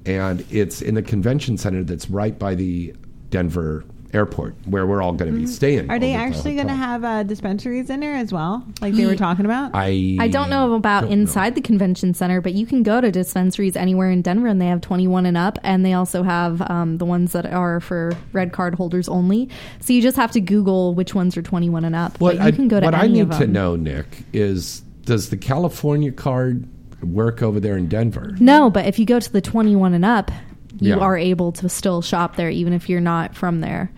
and it's in the convention center that's right by the Denver airport, where we're all going to be staying. Mm-hmm. Are they the actually going to have uh, dispensaries in there as well, like they were talking about? I I don't know about don't know. inside the convention center, but you can go to dispensaries anywhere in Denver, and they have 21 and up, and they also have um, the ones that are for red card holders only. So you just have to Google which ones are 21 and up. What but you I, can go to what I need of to know, Nick, is does the California card work over there in Denver? No, but if you go to the 21 and up, you Yeah. are able to still shop there, even if you're not from there.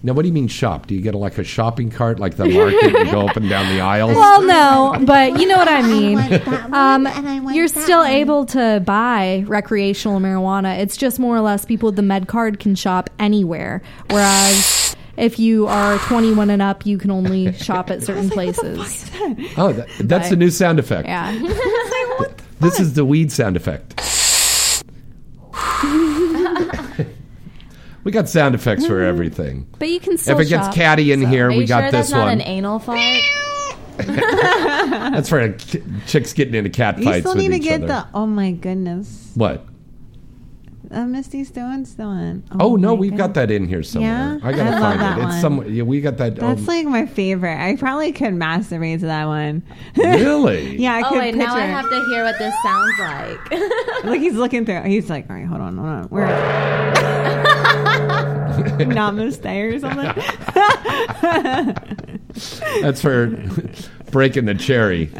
Now, what do you mean shop? Do you get like a shopping cart, like the market, and go up and down the [laughs] aisles? Well, no, but you know what I [laughs] mean. Um, you're still able to buy recreational marijuana. It's just more or less people with the med card can shop anywhere, whereas if you are 21 and up, you can only [laughs] shop at certain places. oh, that, that's But- the new sound effect. Yeah. This is the weed sound effect. [laughs] we got sound effects for mm-hmm. everything. But you can still If it gets shop, catty in so- here, Are we you got sure this that's not one. an anal [laughs] fart? That's for a k- chicks getting into cat you fights still with need to each get other. the. Oh my goodness. what? Uh, Misty Stone still in. Oh, no, we've got that in here somewhere. Yeah? I gotta I love find that it. one. It's somewhere. Yeah, we got that. That's um, like my favorite. I probably could masturbate to that one. really. [laughs] yeah, I oh could wait, picture. now I have to hear what this sounds like. [laughs] Look, he's looking through. He's like, all right, hold on, hold on. Where? [laughs] Not mistake or something. That's for breaking the cherry.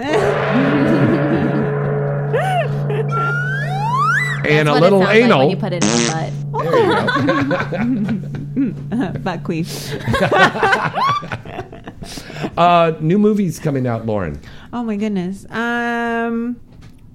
And a What it little sounds like anal. you put it in the butt. [laughs] Butt queef. [laughs] uh, new movies coming out, Lauren. Oh my goodness. Um,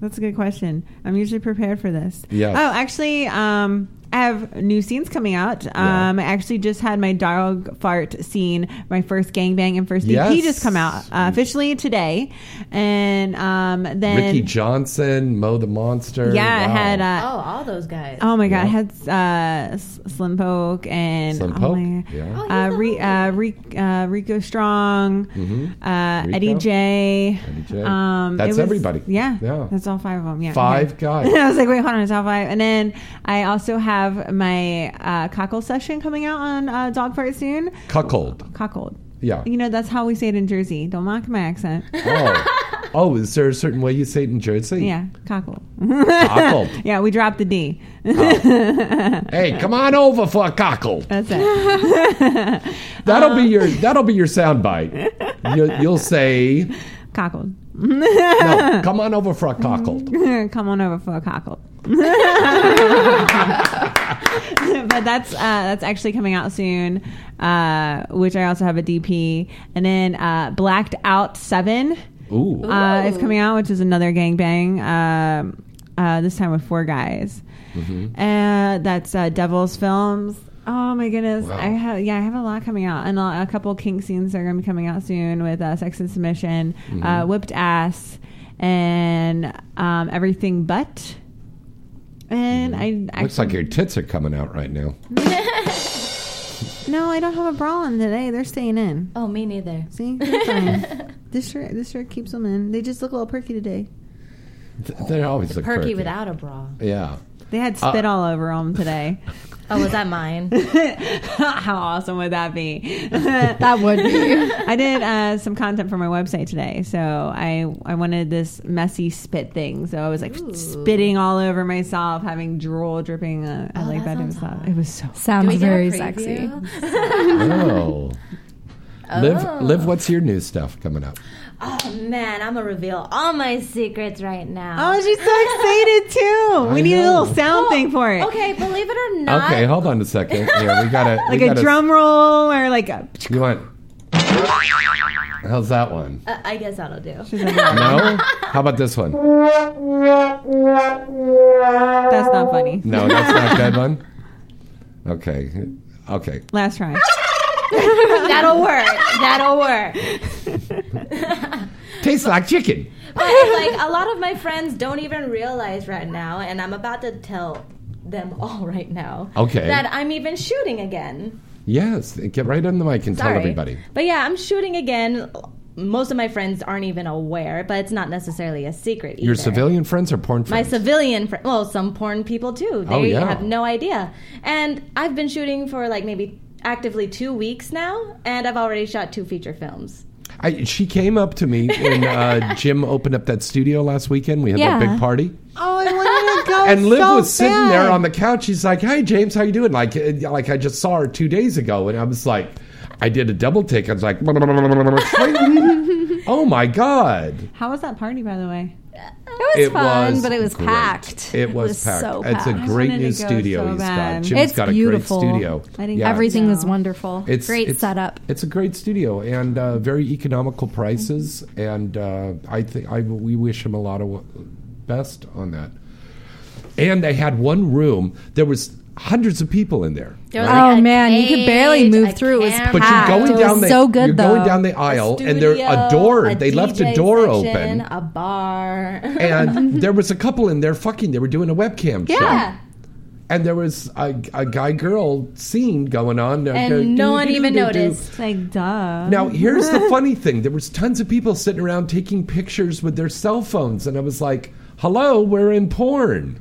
that's a good question. I'm usually prepared for this. Yeah. Oh, actually, um, I have new scenes coming out. Um, I actually just had my dog fart scene, my first gangbang and first Yes. BP just come out uh, officially today, and um, then Ricky Johnson, Mo the Monster. yeah, I had uh, Oh, all those guys. Oh my god, Yeah. I had uh, Slim Poke and Slim oh Poke, my- yeah. Oh, uh, Re- uh, Re- uh, Rico Strong, Mhm. uh, Rico. Eddie J. Eddie J. Um, That's was- everybody. Yeah, Yeah. that's all five of them. Yeah, Five okay. [laughs] guys. I was like, wait, hold on, it's all five. And then I also have my uh, cockle session coming out on uh, Dog Fart soon. Cuckold. Cockold. Yeah. You know, that's how we say it in Jersey. Don't mock my accent. Oh, oh, is there a certain way you say it in Jersey? Yeah, cockle. Cockle. [laughs] yeah, we dropped the D. Hey, come on over for a cockle. That's it. [laughs] That'll be your that'll be your soundbite. You, you'll say, Cockled. no, [laughs] come on over for a cockle. Come on over for a cockle. [laughs] but that's uh, that's actually coming out soon, uh, which I also have a DP, and then uh, Blacked Out Seven Ooh. uh, is coming out, which is another gangbang. Um, uh, this time with four guys. Mm-hmm. Uh, that's uh, Devil's Films. Oh my goodness! Wow. I have yeah, I have a lot coming out, and a, a couple kink scenes are going to be coming out soon with uh, Sex and Submission, uh, Mhm. Whipped Ass, and um, Everything Butt. And I Mm-hmm. Looks like your tits are coming out right now. [laughs] no, I don't have a bra on today. They're staying in. Oh, me neither. See, They're fine. [laughs] this shirt, this shirt keeps them in. They just look a little perky today. Th- They always look Perky perky. without a bra. Yeah. They had Uh, spit all over them today. [laughs] Oh, was that mine? [laughs] How awesome would that be? [laughs] That would be. [laughs] I did uh, some content for my website today, so I I wanted this messy spit thing. So I was like spitting all over myself, having drool dripping. Uh, I like that. It was it was so Sounds Do we get a very sexy. Oh. Liv, Liv, what's your new stuff coming up? Oh man, I'm gonna reveal all my secrets right now. Oh, she's so excited [laughs] too. We I need a little sound thing for it. Okay, believe it or not. Okay, hold on a second. Here, we gotta [laughs] Like we a gotta- drum roll or like a. You want? How's that one? Uh, I guess that'll do. No. [laughs] How about this one? That's not funny. No, that's not a good one. Okay. Okay. Last try. That'll [laughs] work. That'll work. [laughs] Tastes like chicken. But like a lot of my friends don't even realize right now, and I'm about to tell them [laughs] all right now. Okay. That I'm even shooting again. Yes. Get right on the mic and tell everybody. But yeah, I'm shooting again. Most of my friends aren't even aware, but it's not necessarily a secret either. Your civilian friends or porn My civilian, fr- well, some porn people too. Oh, they Oh, yeah. have no idea. And I've been shooting for like maybe actively two weeks now, and I've already shot two feature films. I, she came up to me when uh, [laughs] Jim opened up that studio last weekend. We had that big party. Oh, I wanted to go. and Liv so was sitting bad. there on the couch. She's like, "Hey, James, how you doing?" Like, uh, like I just saw her two days ago, and I was like, I did a double take. I was like, [laughs] "Oh my god!" How was that party, by the way? It was fun, but it was great. packed. It was, packed. so It's a great wanted new to go studio so he's bad. got. Jim's It's got a beautiful. great studio. I didn't Yeah. Everything was No. wonderful. It's- Great it's- setup. It's a great studio and uh, very economical prices, and uh, I think I we wish him a lot of w- best on that. And they had one room. There was hundreds of people in there. There right? like, Oh a man, you could barely move through. It was camera. But you're going It down was the so good you're though. going down the aisle, and there a door. a they left a door section, open, a bar. and [laughs] there was a couple in there fucking. They were doing a webcam show. yeah, and there was a, a guy girl scene going on, and no one even noticed. Like, duh. Now, here's the [laughs] funny thing: there was tons of people sitting around taking pictures with their cell phones, and I was like, "Hello, we're in porn.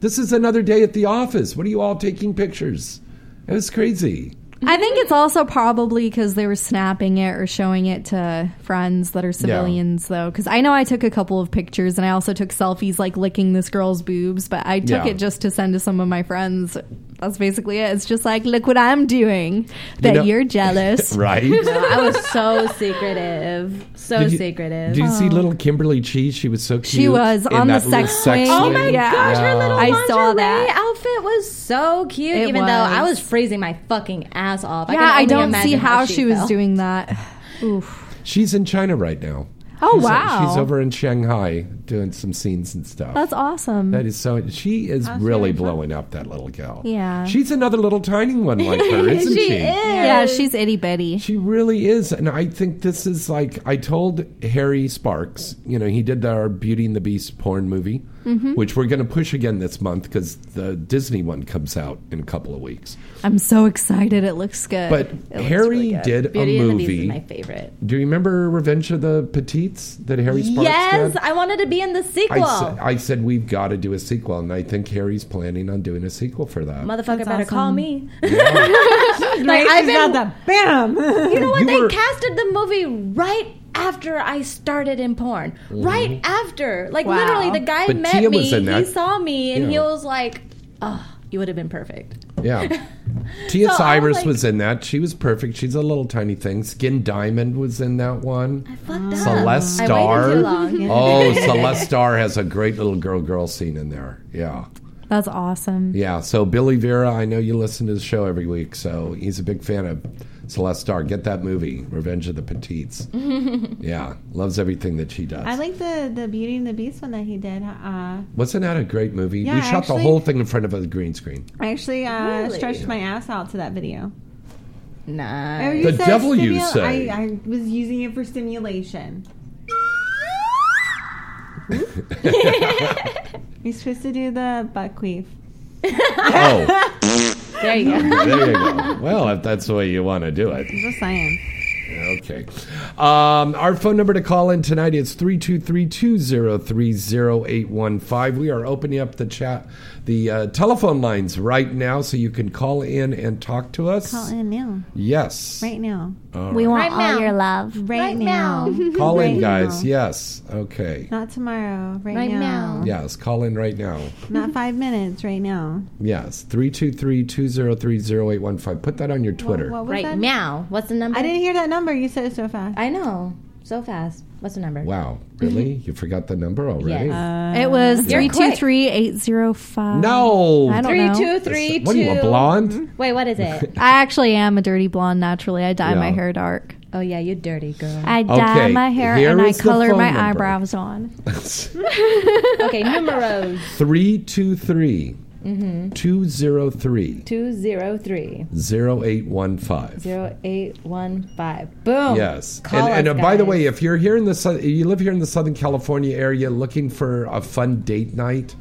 This is another day at the office. What are you all taking pictures?" It was crazy. I think it's also probably because they were snapping it or showing it to friends that are civilians, though. Because I know I took a couple of pictures and I also took selfies like licking this girl's boobs, but I took Yeah. it just to send to some of my friends. That's basically it. It's just like, look what I'm doing. That know- you are [laughs] jealous. right? No, I was [laughs] so secretive, so Did you- secretive. Did you see oh. little Kimberly Cheese? She was so cute. She was on the sex swing. Oh my Yeah. gosh, her little I saw that. outfit was so cute. It even though I was. was freezing my fucking ass off. Yeah, can I don't see how she, she was doing that. Oof. [sighs] She's in China right now. Oh, She's- wow. She's over in Shanghai doing some scenes and stuff. That's awesome. That is so. She is How's really blowing up. That little gal. Yeah. She's another little tiny one like her, [laughs] isn't she? She is. yeah, she's itty bitty. She really is, and I think this is like I told Harry Sparks. You know, he did our Beauty and the Beast porn movie, Mm-hmm. which we're going to push again this month because the Disney one comes out in a couple of weeks. I'm so excited. It looks good. But looks Harry really good. did Beauty a and the Beast is movie. my favorite. Do you remember Revenge of the Petites that Harry Sparks Yes, did? I wanted to be in the sequel. I said, I said we've got to do a sequel, and I think Harry's planning on doing a sequel for that. Motherfucker That's better call awesome. me. Right? [laughs] I've She's got the bam. [laughs] You know what? You they were- casted the movie right after I started in porn. Mm-hmm. Right after. Like Wow. literally the guy But met Tia me, he saw me and he was like, "Oh, you would have been perfect." Yeah. [laughs] Tia So I was Cyrus like- was in that. She was perfect. She's a little tiny thing. Skin Diamond was in that one. Fucked up. Celeste Star. waited too long. [laughs] Oh, Celeste Star has a great little girl girl scene in there. Yeah. That's awesome. Yeah. So Billy Vera, I know you listen to the show every week, so he's a big fan of Celeste Star. Get that movie, Revenge of the Petites. [laughs] yeah. Loves everything that she does. I like the the Beauty and the Beast one that he did. Uh, Wasn't that a great movie? Yeah, we shot the whole thing in front of a green screen. I actually uh, Really? stretched my ass out to that video. Nah. Oh, The said devil, you stimu- say. I, I was using it for stimulation. [laughs] [laughs] You're supposed to do the butt queef. Oh, There you go. [laughs] there you go. Well, if that's the way you want to do it. Just saying. Okay. Um, our phone number to call in tonight is 323-203-0815. We are opening up the chat, the uh, telephone lines right now so you can call in and talk to us. Call in now. Yes. Right now. All We right. want Right all now. your love. Right, Right now. now. [laughs] Call in, guys. now. Yes. Okay. Not tomorrow. Right, Right now. now. Yes. Call in right now. Not five minutes. Right now. Yes. 323-203-0815. Put that on your Twitter. What was Right, that? meow. What's the number? I didn't hear that number. You said it so fast. I know. So fast. What's the number? Wow. Really? [laughs] you forgot the number already? Yes. It was You're three quick. two three eight zero five. No. I don't Three, know. two, three, What are you, a blonde? Wait, what is it? [laughs] I actually am a dirty blonde naturally. I dye my hair dark. oh yeah, you dirty girl. I dye Okay, my hair and I color my number. eyebrows on. [laughs] okay, numeros 323 Mm-hmm. 203 two zero three 0815. zero eight one five. Boom. Yes. Call and and uh, by the guys. way, if you're here in the you live here in the Southern California area looking for a fun date night,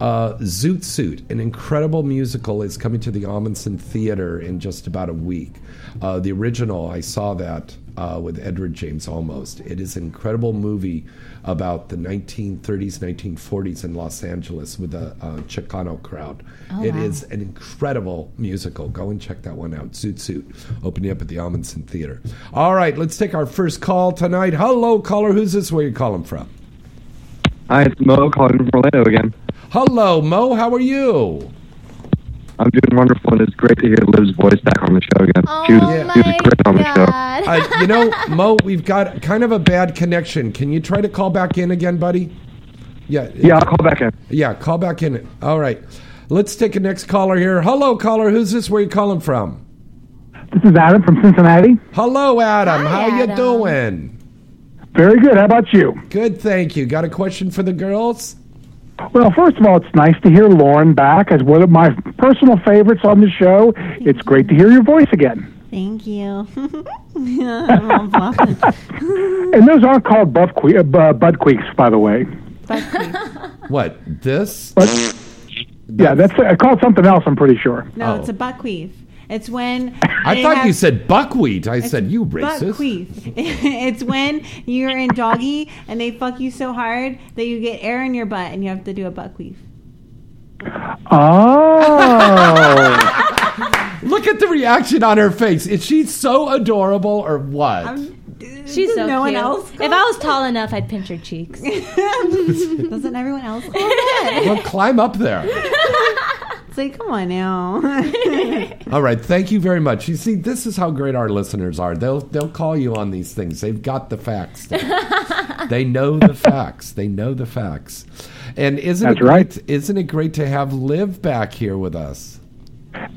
uh, Zoot Suit, an incredible musical, is coming to the Ahmanson Theater in just about a week. Uh, the original, I saw that uh, with Edward James Olmos. It is an incredible movie about the 1930s, 1940s in Los Angeles with a, uh, Chicano crowd. It is an incredible musical. Go and check that one out. Zoot Suit, opening up at the Ahmanson Theater. All right, let's take our first call tonight. Hello, caller. Who's this? Where you calling from? Hi, it's Mo calling from Orlando again. Hello, Mo. How are you? I'm doing wonderful, and it's great to hear Liv's voice back on the show again. she was, Oh she was great on the show. Uh, you know, [laughs] Mo, we've got kind of a bad connection. Can you try to call back in again, buddy? Yeah. Yeah, I'll call back in. Yeah, call back in. All right. Let's take a next caller here. Hello, caller. Who's this? Where you calling from? This is Adam from Cincinnati. Hello, Adam. Hi, How you doing? Very good. How about you? Good, thank you. Got a question for the girls? Well, first of all, it's nice to hear Lauren back as one of my personal favorites on the show. It's great to hear your voice again. Thank you. I'm [laughs] all. And those aren't called buff que- uh, bud queeks, by the way. What? This? But yeah, that's uh, called something else. I'm pretty sure. No, Oh. it's a butt queef. It's when I they thought you said buckwheat. I said you butt racist. queef. [laughs] it's when you're in doggy and they fuck you so hard that you get air in your butt and you have to do a buckwheat. Oh, [laughs] Look at the reaction on her face. Is she so adorable or what? She's Does so no one else If I was tall enough, I'd pinch her cheeks. [laughs] Doesn't everyone else call that? well, climb up there. It's like, come on now. [laughs] All right, thank you very much. You see, this is how great our listeners are. They'll they'll call you on these things. They've got the facts. [laughs] they know the facts. They know the facts. And isn't That's it great, right. Isn't it great to have Liv back here with us?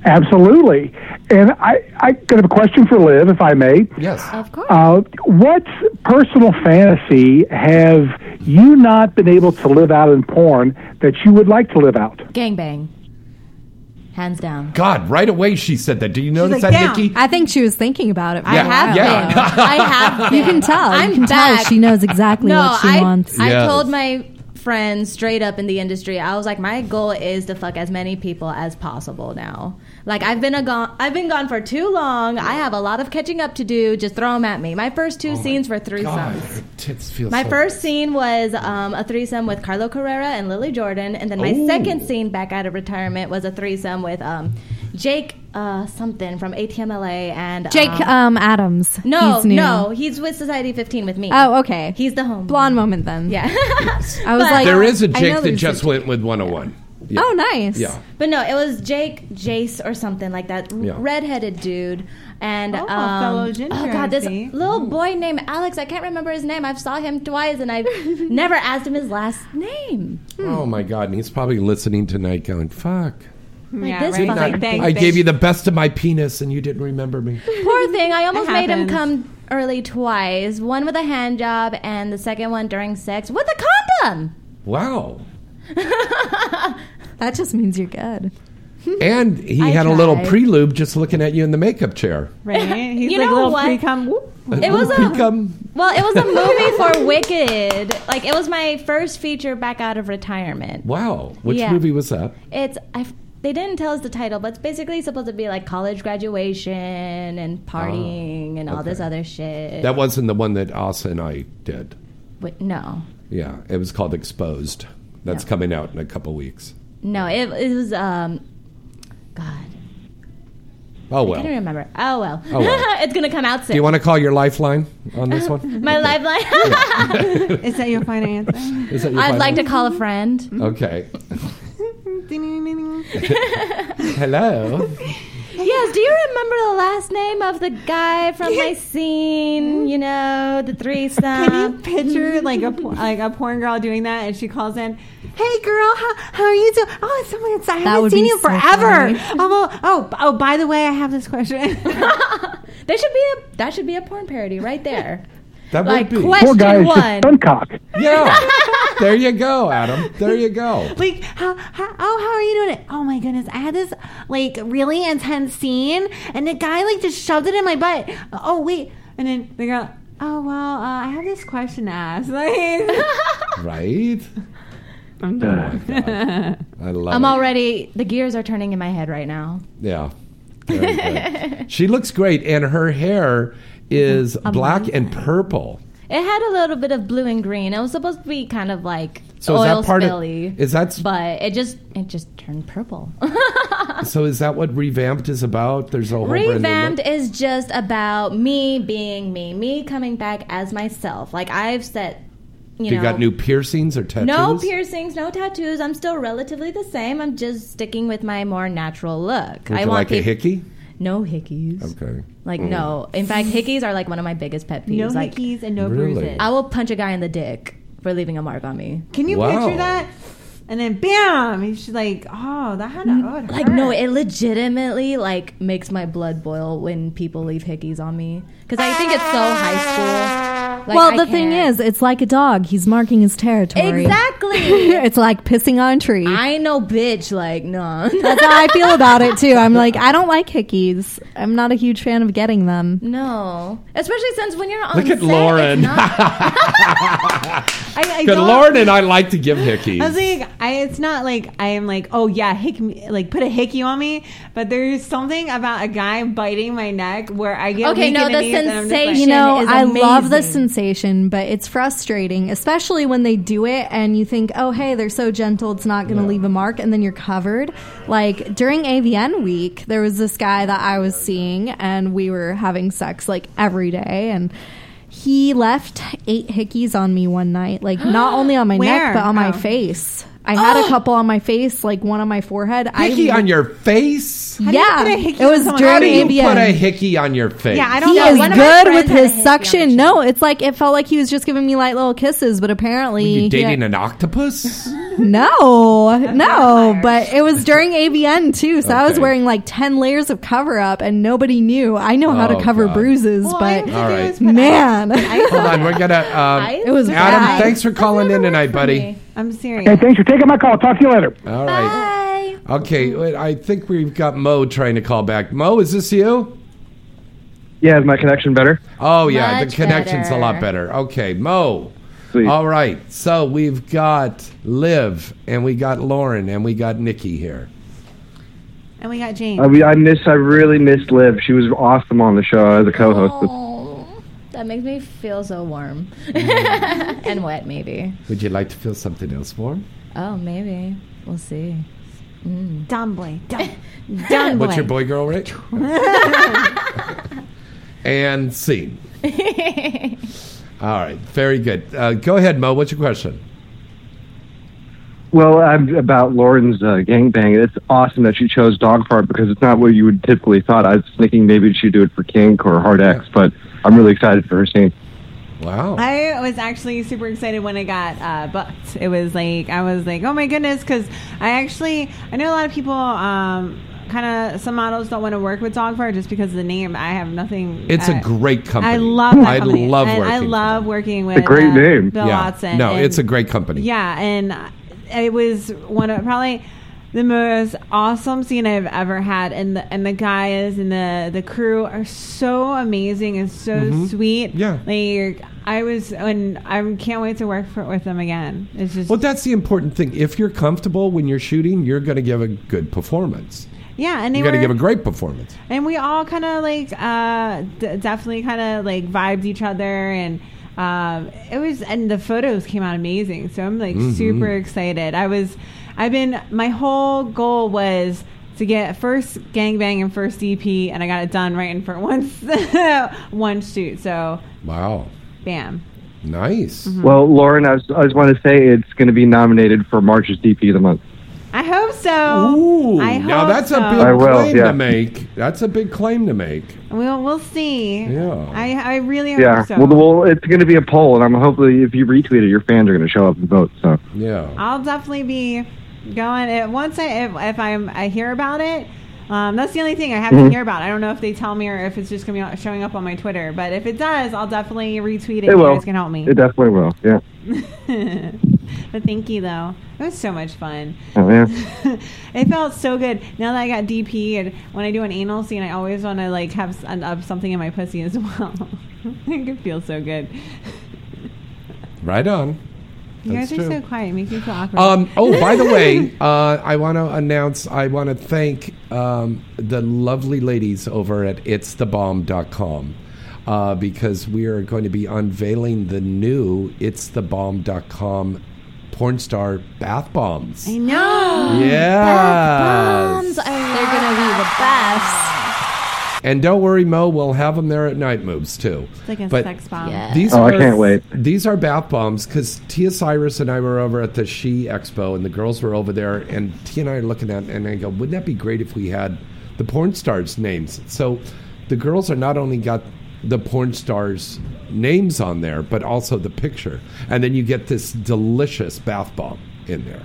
absolutely. And I, I got a question for Liv, if I may. Yes. Of course. Uh, what personal fantasy have you not been able to live out in porn that you would like to live out? Gangbang. Hands down. God, right away she said that. Do you notice like, that, "Down." Nikki? I think she was thinking about it. for I a have. Yeah. been. [laughs] I have [laughs] been. You can tell. I'm you can back. tell she knows exactly no, what she I, wants. I Yes. told my friends straight up in the industry, I was like, my goal is to fuck as many people as possible now. Like I've been a gone, I've been gone for too long. I have a lot of catching up to do. Just throw them at me. My first two scenes were God, threesomes. her tits feel My so- first scene was um, a threesome with Carlo Carrera and Lily Jordan, and then my Ooh. second scene back out of retirement was a threesome with um, Jake uh, something from ATMLA and Jake um, um, Adams. no, He's new. no, he's with Society 15 with me. Oh, okay. He's the home Blonde moment then. Yeah. I was But- like, there is a Jake that just a- went with 101. Yeah. Oh, nice. Yeah. But no, it was Jake, Jace, or something like that. Yeah. Redheaded dude. And Oh, um, fellow ginger, oh god, this see. little boy named Alex. I can't remember his name. I've saw him twice, and I've [laughs] never asked him his last name. Oh my God! And he's probably listening tonight, going, "Fuck." Like this Didn't I, fucking thing. I gave you the best of my penis, and you didn't remember me. [laughs] Poor thing. I almost made him come early twice. One with a hand job, and the second one during sex with a condom. Wow. [laughs] That just means you're good. And he I had a little tried. prelude just looking at you in the makeup chair. Right? [laughs] He's You like know little what? pre-cum. whoop. It was a Pre-cum. well. It was a [laughs] movie for Wicked. Like it was my first feature back out of retirement. Wow. Which Yeah. movie was that? It's I. f- They didn't tell us the title, but it's basically supposed to be like college graduation and partying ah, and all this okay. other shit. That wasn't the one that Asa and I did. Wait, no, Yeah, it was called Exposed. That's coming out in a couple weeks. No, it, it was um, God, Oh well. I can't remember. Oh well, Oh, well. [laughs] it's gonna come out soon. Do you want to call your lifeline on this one? [laughs] My lifeline. [laughs] Is that your final answer? Is that your I'd like to call a friend. Okay. Hello. Yes, do you remember the last name of the guy from my scene? You know, the threesome. Can you picture like a like a porn girl doing that, and she calls in, "Hey, girl, how, how are you doing? Oh, it's so much. I haven't seen you so forever. funny. [laughs] Oh, oh, oh, by the way, I have this question. [laughs] There should be a that should be a porn parody right there. That like would be. question Poor guy is one. just stuncock. Yeah. [laughs] there you go, Adam. There you go. like, how, how, oh, how are you doing it? Oh my goodness, I had this like really intense scene, and the guy like just shoved it in my butt. Oh wait, and then the girl. Oh well, uh, I have this question to ask. Like, Right? I'm oh, done. [laughs] I love I'm it. already the gears are turning in my head right now. Yeah. [laughs] She looks great, and her hair is mm-hmm. black and purple. It had a little bit of blue and green. It was supposed to be kind of like So is that oil part of- spilly. is that- But it just it just turned purple. [laughs] So is that what revamped is about? There's a whole Revamped look? is just about me being me, me coming back as myself. Like I've set, you You know, got new piercings or tattoos? no piercings, no tattoos. I'm still relatively the same. I'm just sticking with my more natural look. Would I you want like a hickey? No hickeys. Okay. Like Mm. no. In fact, hickeys are like one of my biggest pet peeves. no like hickeys and no Really? bruises. I will punch a guy in the dick for leaving a mark on me. Can you Wow. picture that? And then bam, and she's like, "Oh, that had a oh, it Like no, it legitimately like makes my blood boil when people leave hickeys on me because I think it's so high school. Like, well, I the thing can't- is, it's like a dog. He's marking his territory. exactly. [laughs] it's like pissing on a tree. I know, bitch. Like no, [laughs] That's how I feel about it too. I'm like, I don't like hickeys. I'm not a huge fan of getting them. no, especially since when you're on Look at set, Lauren. not- [laughs] I, I Good don't- Lord, and I like to give hickeys. I was like, I, it's not like I am like, oh yeah, hick me, like put a hickey on me. But there's something about a guy biting my neck where I get Okay, weak no, in the the knees and I'm just like- sensation- You know, is I love the amazing. Sensation, but it's frustrating, especially when they do it and you think, oh, hey, they're so gentle, it's not going to leave a mark, and then you're covered. Like during AVN week, there was this guy that I was seeing, and we were having sex like every day, and he left eight hickeys on me one night, like not only on my neck, but on my Oh. face. I had a couple on my face, like one on my forehead. hickey I, on your face? How do you yeah, put a hickey it on was someone's How do during you AVN. put a hickey on your face? Yeah, I don't he know. is One of my good friends with had a his on suction. No, it's like it felt like he was just giving me light little kisses, but apparently You he- dating an octopus? [laughs] no, no. But it was during AVN too, so I was Okay. wearing like ten layers of cover up, and nobody knew. I know how Oh, to cover God. bruises, Well, I but have to All do right. is put man, Hold on, we're gonna. [laughs] Um, It it was Adam, bad. thanks for calling in tonight, buddy. I'm serious. Hey, thanks for taking my call. Talk to you later. All right. Bye. Okay, wait, I think we've got Mo trying to call back. Mo, is this you? Yeah, is my connection better? Oh yeah, Much the connection's a lot better. better. Okay, Mo. Sweet. All right, so we've got Liv and we got Lauren and we got Nikki here. And we got James. I, I miss. I really missed Liv. She was awesome on the show as a co-host. Oh, that makes me feel so warm [laughs] and wet. Maybe. Would you like to feel something else warm? Oh, maybe. We'll see. Dumb boy. Dumb, [laughs] dumb boy. What's your boy girl rate? [laughs] and scene. All right, very good. Uh, go ahead, Mo. What's your question? Well, I'm about Lauren's uh, gangbang. It's awesome that she chose Dog Fart because it's not what you would typically thought. I was thinking maybe she'd do it for Kink or Hard X, but I'm really excited for her scene. Wow. I was actually super excited when I got uh, booked. It was like I was like, oh my goodness, because I actually I know a lot of people. Um, Kind of, some models don't want to work with Dog Fart just because of the name. I have nothing. It's a uh, great company. I love that I company. love and I working for love working with a great uh, name. Bill yeah. Watson. No, and- it's a great company. Yeah, and it was one of probably the most awesome scene I've ever had, and the and the guys and the the crew are so amazing and so Mhm. sweet. Yeah. like I was, and I can't wait to work for, with them again. It's just Well, that's the important thing. If you're comfortable when you're shooting, you're going to give a good performance. yeah, and they You got to give a great performance. and we all kind of like uh d- definitely kind of like vibed each other and um it was and the photos came out amazing so i'm like Mhm. super excited i was i've been my whole goal was to get first gangbang and first dp and i got it done right in for [laughs] one one shoot so Wow. bam Nice. Mm-hmm. Well, Lauren, I, was, I just want to say it's going to be nominated for March's DP of the month. i hope so Ooh, i hope now that's so. a big I will, claim yeah. to make. That's a big claim to make. we'll we'll see Yeah. i i really hope Yeah. so Well, well, it's going to be a poll, and I'm hopefully if you retweet it, your fans are going to show up and vote. So. Yeah. I'll definitely be going it once I if, if I'm I hear about it. Um, that's the only thing I have to Mhm. hear about. I don't know if they tell me or if it's just gonna be showing up on my Twitter. But if it does, I'll definitely retweet it. It you will. guys can help me. It definitely will. Yeah. [laughs] but thank you though. It was so much fun. Oh, yeah. [laughs] it felt so good. Now that I got DP and when I do an anal scene, I always want to like have s- an- uh, something in my pussy as well. [laughs] it feels so good. Right on. You That's guys are true. so quiet. It makes me feel awkward. Um, oh, by the way, [laughs] uh, I want to announce, I want to thank um, the lovely ladies over at itsthebomb.com uh, because we are going to be unveiling the new itsthebomb.com porn star bath bombs. I know. Yes. Bombs are they're gonna be the best. And don't worry, Mo, we'll have them there at Night Moves too. It's like a But sex bomb. These Oh, are, I can't wait. These are bath bombs because Tia Cyrus and I were over at the She Expo, and the girls were over there, and Tia and I are looking at, and I go, "Wouldn't that be great if we had the porn stars' names?" So the girls are not only got the porn stars' names on there, but also the picture, and then you get this delicious bath bomb in there.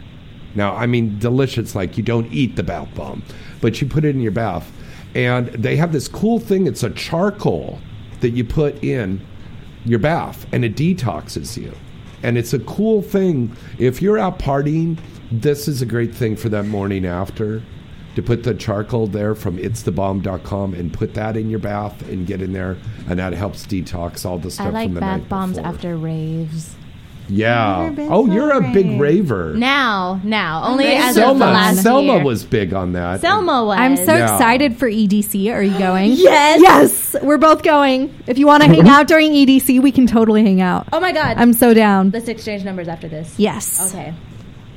Now, I mean, delicious like you don't eat the bath bomb, but you put it in your bath. And they have this cool thing, it's a charcoal that you put in your bath and it detoxes you. And it's a cool thing. If you're out partying, this is a great thing for that morning after to put the charcoal there from itsthebomb.com and put that in your bath and get in there. And that helps detox all the stuff I like from the bath night bombs before. after raves. Yeah. Oh, you're a a big raver. Now, now, only Rave as of the Selma, last Selma year. was big on that. Selma was. I'm so Yeah. excited for EDC. Are you going? Yes. Yes. We're both going. If you want to hang mhm. out during EDC, we can totally hang out. Oh my god. I'm so down. Let's exchange numbers after this. Yes. Okay.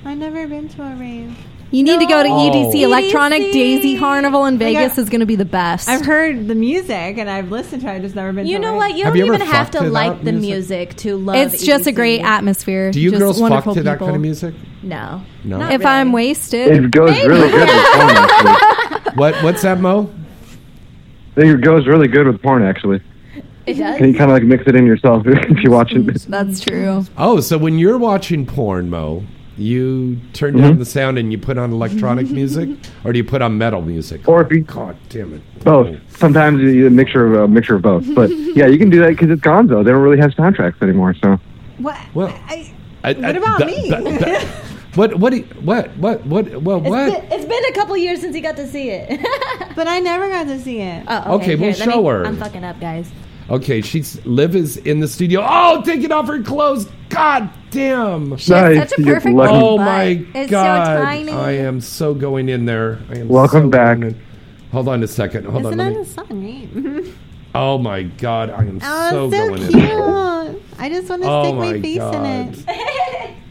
I've never been to a rave. You need to go to Oh. EDC. Electronic EDC. Daisy Carnival in oh Like, Vegas I- is going to be the best. I've heard the music and I've listened to it. I've just never been. You to a know rave. what? You Have don't you ever even have fucked to to like that the music? music to love. It. It's just a EDC. great atmosphere. Do you just girls fuck wonderful to that people. kind of music? No. No. Not If really. I'm wasted, It goes really good with porn, actually. [laughs] What? What's that, Mo? I think it goes really good with porn, actually. It does. Can you kind of like mix it in yourself [laughs] if you watch it? that's true. Oh, so when you're watching porn, Mo, you turn Mm-hmm. down the sound and you put on electronic [laughs] music, or do you put on metal music? Or if you God damn it! both. Sometimes you- a mixture of a mixture of both. But [laughs] yeah, you can do that because it's Gonzo. They don't really have soundtracks anymore. So What? Well, I, I- what I- about the- me? the- the- [laughs] what? What? you- What? What? What? Well, It's what? been, it's been a couple years since you got to see it. but I never got to see it. oh, Okay, we'll let me- show her. I'm fucking up, guys. Okay, she's Liv is in the studio. Oh, taking off her clothes. God damn! She Nice, such a perfect lucky. Oh my it's god! so tiny. I am so going in there. I am Welcome so back. going in. Hold on a second. Hold Isn't on. that Let a me, song, right? [laughs] oh my god! I am oh, so so going cute. in there. I just want to Oh stick my my face God. in it. [laughs]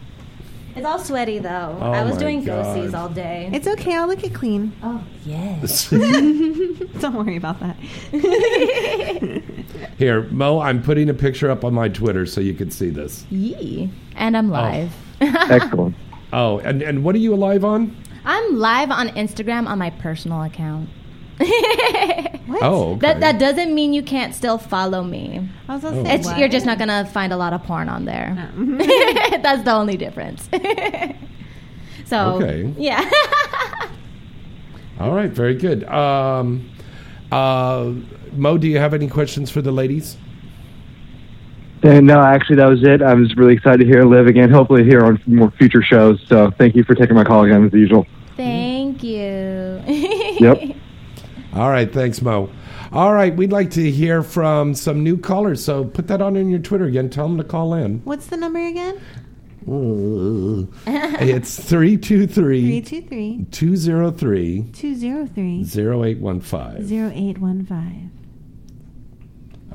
It's all sweaty though. Oh I was doing God. go-sees all day. It's okay. I'll look it clean. Oh yes. [laughs] Don't worry about that. Here, Mo, I'm putting a picture up on my Twitter so you can see this. Yee. And I'm live. [laughs] Excellent. Oh, and, and what are you live on? I'm live on Instagram on my personal account. [laughs] Oh, okay. That that doesn't mean you can't still follow me. I was gonna say, It's, what? you're just not gonna find a lot of porn on there. [laughs] That's the only difference. so Okay. yeah. All right, very good. Um, uh, Mo, do you have any questions for the ladies? And no, actually, that was it. I was really excited to hear Liv again. Hopefully, hear on more future shows. So, thank you for taking my call again, as usual. Thank you. [laughs] Yep. All right, thanks, Mo. All right, we'd like to hear from some new callers, so put that on in your Twitter again. Tell them to call in. What's the number again? Uh, [laughs] it's 323 323 203 203 0815. 0815.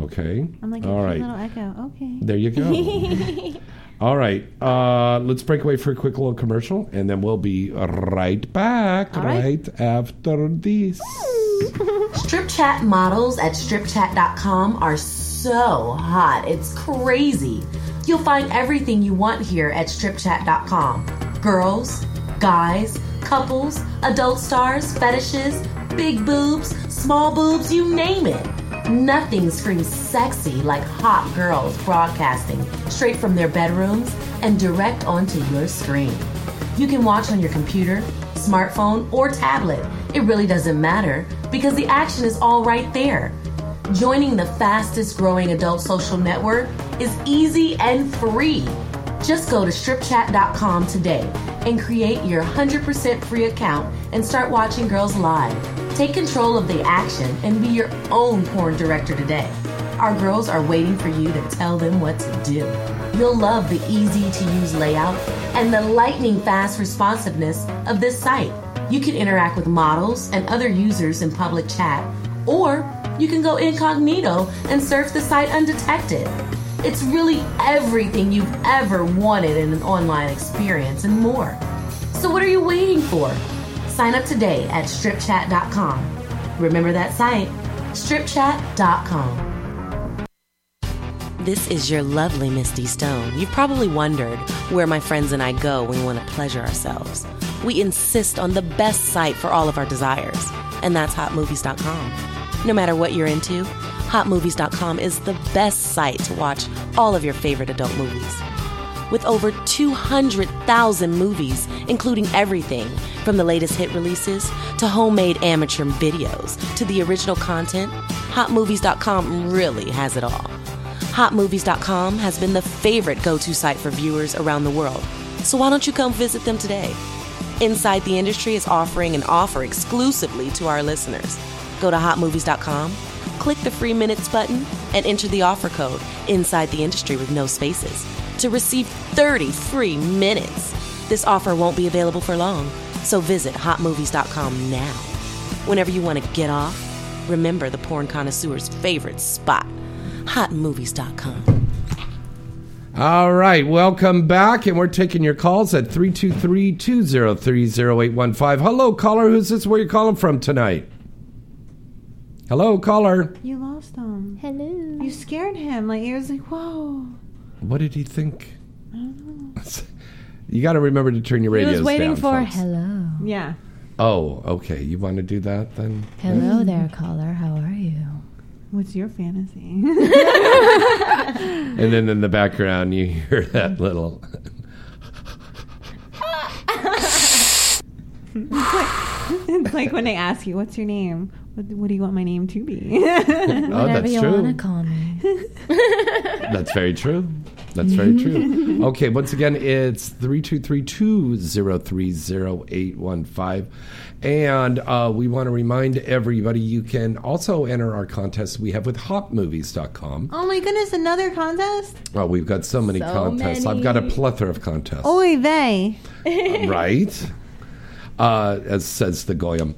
Okay. I'm like, All a little echo. Okay. There you go. [laughs] All right. Uh, let's break away for a quick little commercial, and then we'll be right back All right. right after this. Stripchat models at stripchat.com are so hot. It's crazy. You'll find everything you want here at stripchat.com girls, guys, couples, adult stars, fetishes, big boobs, small boobs, you name it. Nothing screams sexy like hot girls broadcasting straight from their bedrooms and direct onto your screen. You can watch on your computer, smartphone, or tablet. It really doesn't matter because the action is all right there. Joining the fastest growing adult social network is easy and free. Just go to stripchat.com today and create your 100% free account and start watching girls live. Take control of the action and be your own porn director today. Our girls are waiting for you to tell them what to do. You'll love the easy to use layout and the lightning fast responsiveness of this site. You can interact with models and other users in public chat, or you can go incognito and surf the site undetected. It's really everything you've ever wanted in an online experience and more. So, what are you waiting for? Sign up today at stripchat.com. Remember that site, stripchat.com. This is your lovely Misty Stone. You've probably wondered where my friends and I go when we want to pleasure ourselves. We insist on the best site for all of our desires, and that's hotmovies.com. No matter what you're into, hotmovies.com is the best site to watch all of your favorite adult movies. With over 200,000 movies, including everything from the latest hit releases to homemade amateur videos to the original content, hotmovies.com really has it all. Hotmovies.com has been the favorite go to site for viewers around the world. So why don't you come visit them today? Inside the Industry is offering an offer exclusively to our listeners. Go to hotmovies.com, click the free minutes button, and enter the offer code Inside the Industry with no spaces to receive 30 free minutes. This offer won't be available for long, so visit hotmovies.com now. Whenever you want to get off, remember the porn connoisseur's favorite spot hotmovies.com. All right, welcome back, and we're taking your calls at 323-203-0815. Hello, caller. Who's this? Where you calling from tonight? Hello, caller. You lost him. Hello. You scared him. Like, he was like, whoa. What did he think? I don't know. [laughs] You got to remember to turn your radio. He radios was waiting down, for folks. hello. Yeah. Oh, okay. You want to do that then? Hello mm. there, caller. How are you? What's your fantasy? [laughs] And then in the background, you hear that little. [laughs] it's [laughs] like when they ask you, what's your name? What, what do you want my name to be? [laughs] Oh, [laughs] that's you true. want to call me. That's very true. That's very true. Okay, once again, it's 323-203-0815. And uh, we want to remind everybody you can also enter our contest we have with hotmovies.com. oh my goodness, another contest? Well, we've got so many So contests. I've got a plethora of contests. Oy vey. right? Uh, as says the Goyim.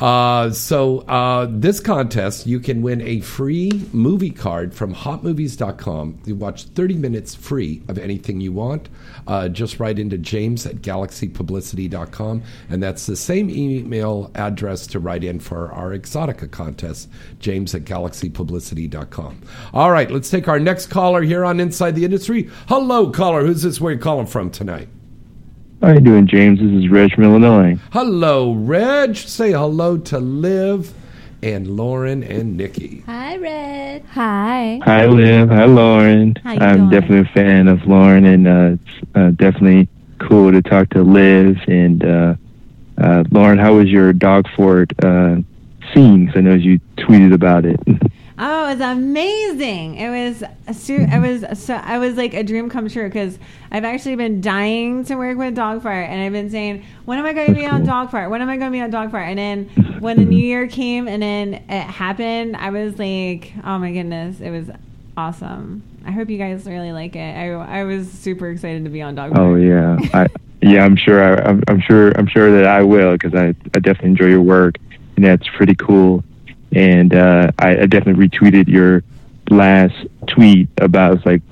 Uh, so uh, this contest, you can win a free movie card from hotmovies.com. You watch 30 minutes free of anything you want. Uh, just write into james at galaxypublicity.com. And that's the same email address to write in for our Exotica contest, james at galaxypublicity.com. All right, let's take our next caller here on Inside the Industry. Hello, caller. Who's this? Where you calling from tonight? How you doing, James? This is Reg from Illinois. Hello, Reg. Say hello to Liv and Lauren and Nikki. Hi, Reg. Hi. Hi, Liv. Hi, Lauren. How you I'm doing? definitely a fan of Lauren, and uh, it's uh, definitely cool to talk to Liv. And uh, uh, Lauren, how was your Dog Fart uh, scene? 'Cause I know you tweeted about it. [laughs] Oh, it was amazing! It was it was so I was like a dream come true because I've actually been dying to work with Dog Fart, and I've been saying, when am I going to be on Dog Fart? When am I going to be on Dog Fart? And then when the new year came, and then it happened, I was like, oh my goodness, it was awesome. I hope you guys really like it. I I was super excited to be on Dog oh, Fart. Oh yeah, I yeah, I'm sure. I, I'm, I'm sure. I'm sure that I will because I, I definitely enjoy your work, and that's pretty cool. And uh, I, I definitely retweeted your last tweet about like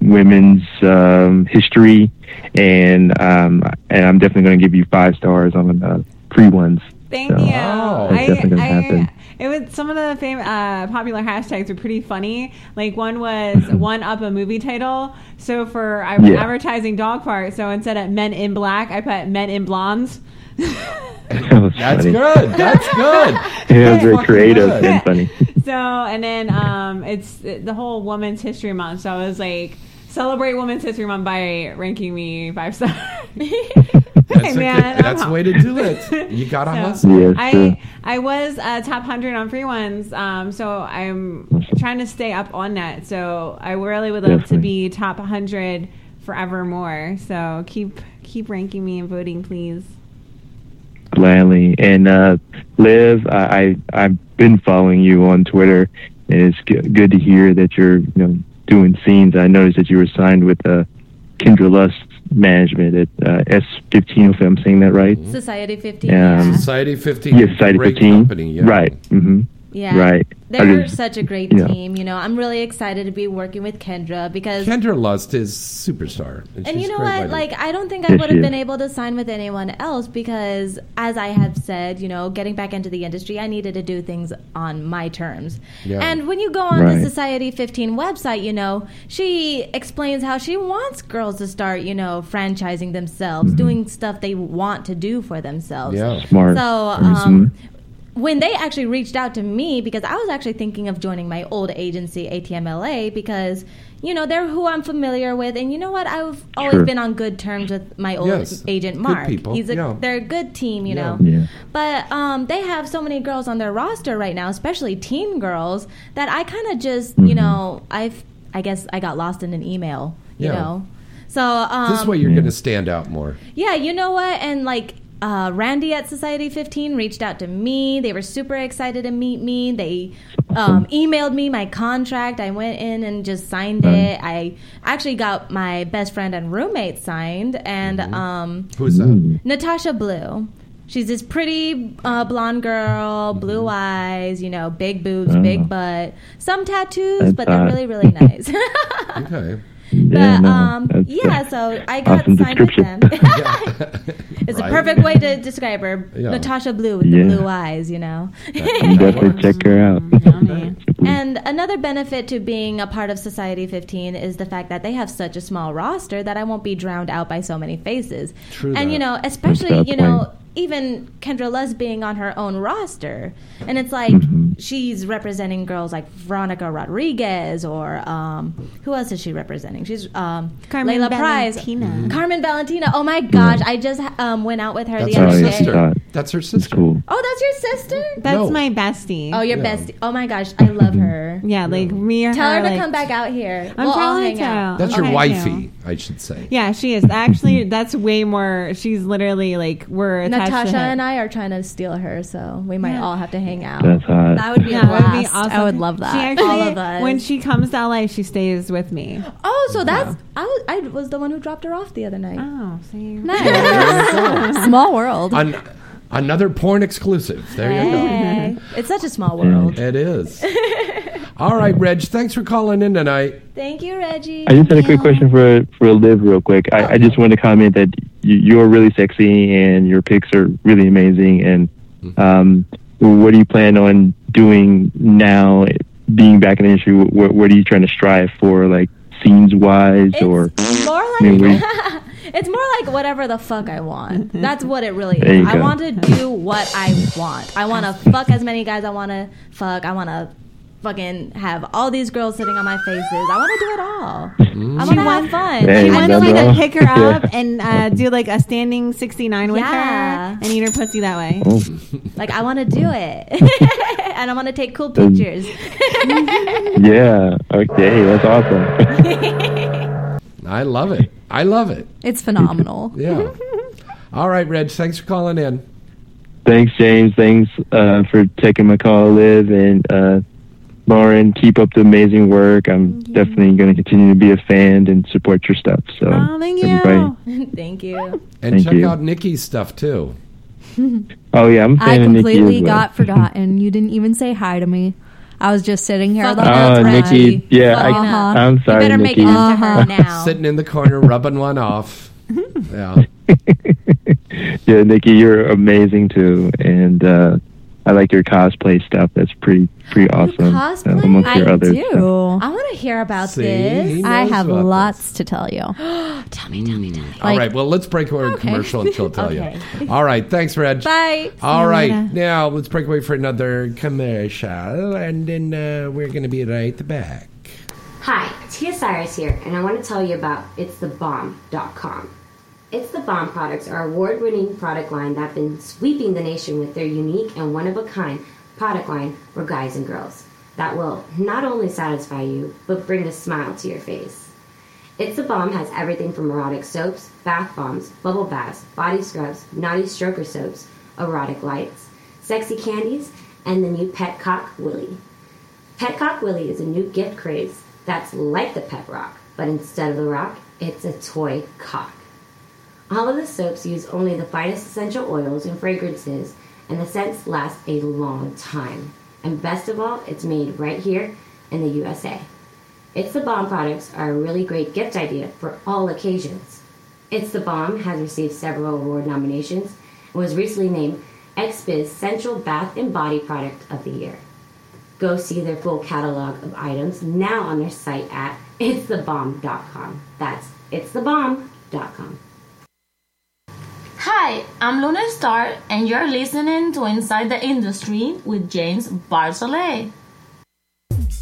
women's um, history, and um, and I'm definitely going to give you five stars on the FreeOnes. Thank So, you. That's I, definitely going to happen. it was some of the fam- uh, popular hashtags were pretty funny. Like one was [laughs] one up a movie title. So for I was Yeah. advertising dog fart. So instead of Men in Black, I put Men in Blondes. [laughs] That's good. That's good. [laughs] Yeah, very creative good. and funny. [laughs] so and then um, it's the whole Women's History Month. So I was like, celebrate Women's History Month by ranking me five stars. [laughs] That's, a man, good, that's the hot. way to do it. You got to So, hustle. Yes, I sir. I was uh, top hundred on FreeOnes, um, so I'm trying to stay up on that. So I really would love to be top hundred forevermore. So keep keep ranking me and voting, please. Gladly. And uh, Liv, I, I I've been following you on Twitter, and it's g- good to hear that you're you know doing scenes. I noticed that you were signed with uh, Kendra Lust Management at uh, S15. If I'm saying that right. Society 15. Yeah. yeah. Society 15. Yes, Society 15. company. Yeah. Right. hmm Yeah. Right. They're just- such a great you know. team. You know, I'm really excited to be working with Kendra because Kendra Lust is superstar. And she's you know what? writer. Like, I don't think I Yes, would have been able to sign with anyone else because, as I have said, you know, getting back into the industry, I needed to do things on my terms. Yeah. And when you go on Right. the Society 15 website, you know, she explains how she wants girls to start, you know, franchising themselves, doing stuff they want to do for themselves. Yeah. Smart. So, Very um, when they actually reached out to me because I was actually thinking of joining my old agency ATMLA because you know they're who I'm familiar with and you know what I've always Sure. been on good terms with my old Yes. agent Good Mark. people, He's a yeah. they're a good team, you Yeah. know. Yeah. But um, they have so many girls on their roster right now, especially teen girls, that I kind of just you know I've I guess I got lost in an email, you Yeah. know. So um, this way you're going to stand out more. yeah, you know what? And like uh, Randy at Society 15 reached out to me. They were super excited to meet me. They um, emailed me my contract. I went in and just signed it. I actually got my best friend and roommate signed, and um, Who's that? Natasha Blue. She's this pretty uh, blonde girl, blue eyes, you know, big boobs, Oh. big butt, some tattoos, but they're really, really nice. [laughs] Okay. Yeah, But no, um, that's, yeah, uh, so I got awesome signed with them. [laughs] [laughs] it's Right. a perfect way to describe her. Yeah. Natasha Blue with Yeah. the blue eyes, you know. I'm [laughs] definitely check her out. and another benefit to being a part of Society 15 is the fact that they have such a small roster that I won't be drowned out by so many faces. True and that. you know, especially you know, point. Even Kendra Lust being on her own roster, and it's like Mm-hmm. she's representing girls like Veronica Rodriguez or um, who else is she representing? She's um, Carmen Layla Price, Valentina. Carmen Valentina. Oh my gosh, I just um, went out with her That's the her other day. sister. That's her sister. Cool. Oh, that's your sister? That's No. my bestie. Oh, your Yeah. bestie. Oh my gosh, I love her. Yeah, like me or Tell her to like- come back out here. I'm we'll all trying hang to. out. That's your Okay, wifey, I should say. Yeah, she is. Actually, that's way more. She's literally like we're Natasha and I are trying to steal her, so we might all have to hang out. That's hot. That would be Yeah, a that would be awesome. I would love that. She actually, all of us. when she comes to LA, she stays with me. oh, so that's I was, I was the one who dropped her off the other night. Oh, see, Nice. Small world. An- another porn exclusive. There you go. It's such a small world. It is. [laughs] All right, Reg. Thanks for calling in tonight. Thank you, Reggie. I just had a quick question for for Liv, real quick. I, I just wanted to comment that you, you're really sexy and your pics are really amazing. And um, what do you plan on doing now, being back in the industry? What, what are you trying to strive for, like scenes wise, or More I mean, like [laughs] it's more like whatever the fuck I want. That's what it really is. I go. want to do what I want. I want to [laughs] fuck as many guys I want to fuck. I want to fucking have all these girls sitting on my faces. I want to do it all. I want to have fun. Hey, She wants that's me to all. pick her [laughs] Yeah. up and uh, do like a standing 69 with Yeah. her and eat her pussy that way. Oh. [laughs] Like I want to do it, [laughs] and I want to take cool pictures. yeah, okay, that's awesome. I love it. I love it. It's phenomenal. Yeah. All right, Reg. Thanks for calling in. Thanks, James. Thanks uh, for taking my call, Liv, and uh, Lauren. Keep up the amazing work. I'm definitely going to continue to be a fan and support your stuff. So, Oh, thank you. everybody. [laughs] Thank you. And Thank check you. out Nikki's stuff too. [laughs] Oh yeah, I'm a I fan of Nikki as completely well. got [laughs] forgotten. You didn't even say hi to me. I was just sitting here. Fuck the it Oh, time. Nikki. Yeah, I, Uh-huh. I'm sorry, better make Nikki. it up to her now. Sitting in the corner, rubbing one off. Yeah. yeah, Nikki, you're amazing too, and uh, I like your cosplay stuff. That's pretty pretty awesome. uh, cosplay? amongst your I others. do. I want to hear about See? this. He I have about lots to tell you. [gasps] tell me, tell me, tell me. All Like- right. Well, let's break away from commercial and she'll tell [laughs] Okay. you. All right. Thanks, Reg. Bye. All you right. later. Now let's break away for another commercial, and then uh, we're going to be right back. Hi, Tia Cyrus here, and I want to tell you about it's the It'sTheBomb.com. It's the Bomb products are award winning product line that's been sweeping the nation with their unique and one of a kind product line for guys and girls that will not only satisfy you, but bring a smile to your face. It's the Bomb has everything from erotic soaps, bath bombs, bubble baths, body scrubs, naughty stroker soaps, erotic lights, sexy candies, and the new Petcock Willy. Petcock Willy is a new gift craze that's like the pet rock, but instead of the rock, it's a toy cock. All of the soaps use only the finest essential oils and fragrances, and the scents last a long time. And best of all, it's made right here in the USA. It's the Bomb products are a really great gift idea for all occasions. It's the Bomb has received several award nominations and was recently named XBiz Central Bath and Body Product of the Year. Go see their full catalog of items now on their site at itsthebomb.com. That's itsthebomb.com. Hi, I'm Luna Star, and you're listening to Inside the Industry with James Bartholet.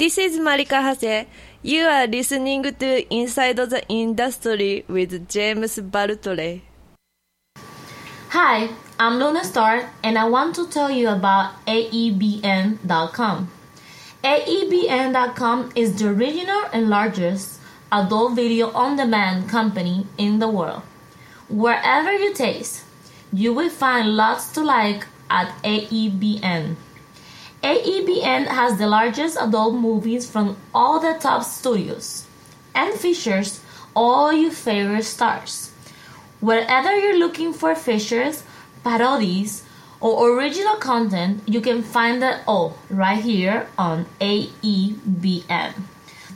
This is Marika Hase. You are listening to Inside the Industry with James Bartholet. Hi, I'm Luna Star, and I want to tell you about AEBN.com. AEBN.com is the original and largest adult video on demand company in the world. Wherever you taste, you will find lots to like at AEBN. AEBN has the largest adult movies from all the top studios and features all your favorite stars. Wherever you're looking for features, parodies, or original content, you can find it all right here on AEBN.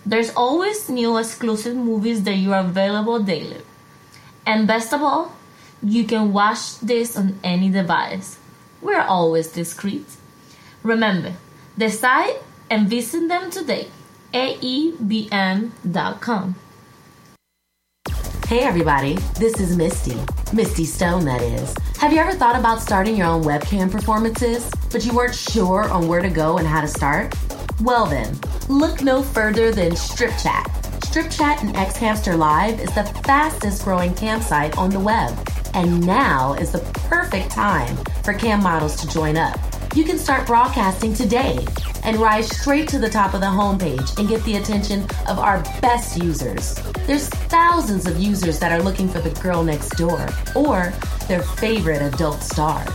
There's always new exclusive movies that you are available daily. And best of all, you can watch this on any device. We're always discreet. Remember, decide and visit them today. AEBN.com. Hey everybody, this is Misty. Misty Stone, that is. Have you ever thought about starting your own webcam performances, but you weren't sure on where to go and how to start? Well then, look no further than Stripchat. Strip Chat and xHamster Live is the fastest growing campsite on the web. And now is the perfect time for cam models to join up. You can start broadcasting today and rise straight to the top of the homepage and get the attention of our best users. There's thousands of users that are looking for the girl next door or their favorite adult stars.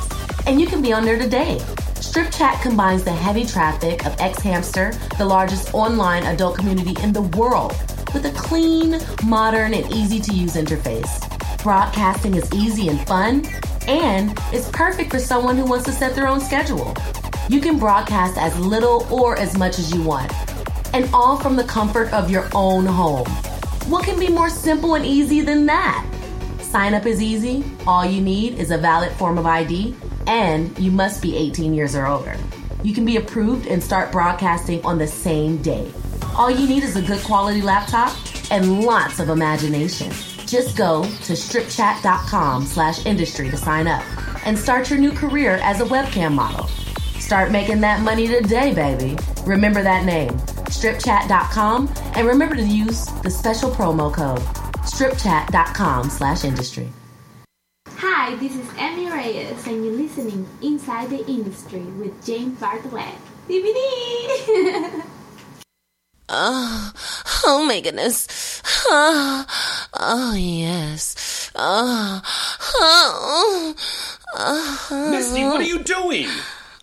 And you can be on there today. Stripchat combines the heavy traffic of xHamster, the largest online adult community in the world, with a clean, modern, and easy to use interface. Broadcasting is easy and fun, and it's perfect for someone who wants to set their own schedule. You can broadcast as little or as much as you want, and all from the comfort of your own home. What can be more simple and easy than that? Sign up is easy. All you need is a valid form of ID, and you must be 18 years or older. You can be approved and start broadcasting on the same day. All you need is a good quality laptop and lots of imagination. Just go to stripchat.com slash industry to sign up and start your new career as a webcam model. Start making that money today, baby. Remember that name, stripchat.com, and remember to use the special promo code stripchat.com slash industry. Hi, this is Emmy Reyes, and you're listening Inside the Industry with James Bartholet. DVD! Oh, [laughs] ah, oh my goodness. Oh, oh yes. Oh, oh, oh. Misty, what are you doing?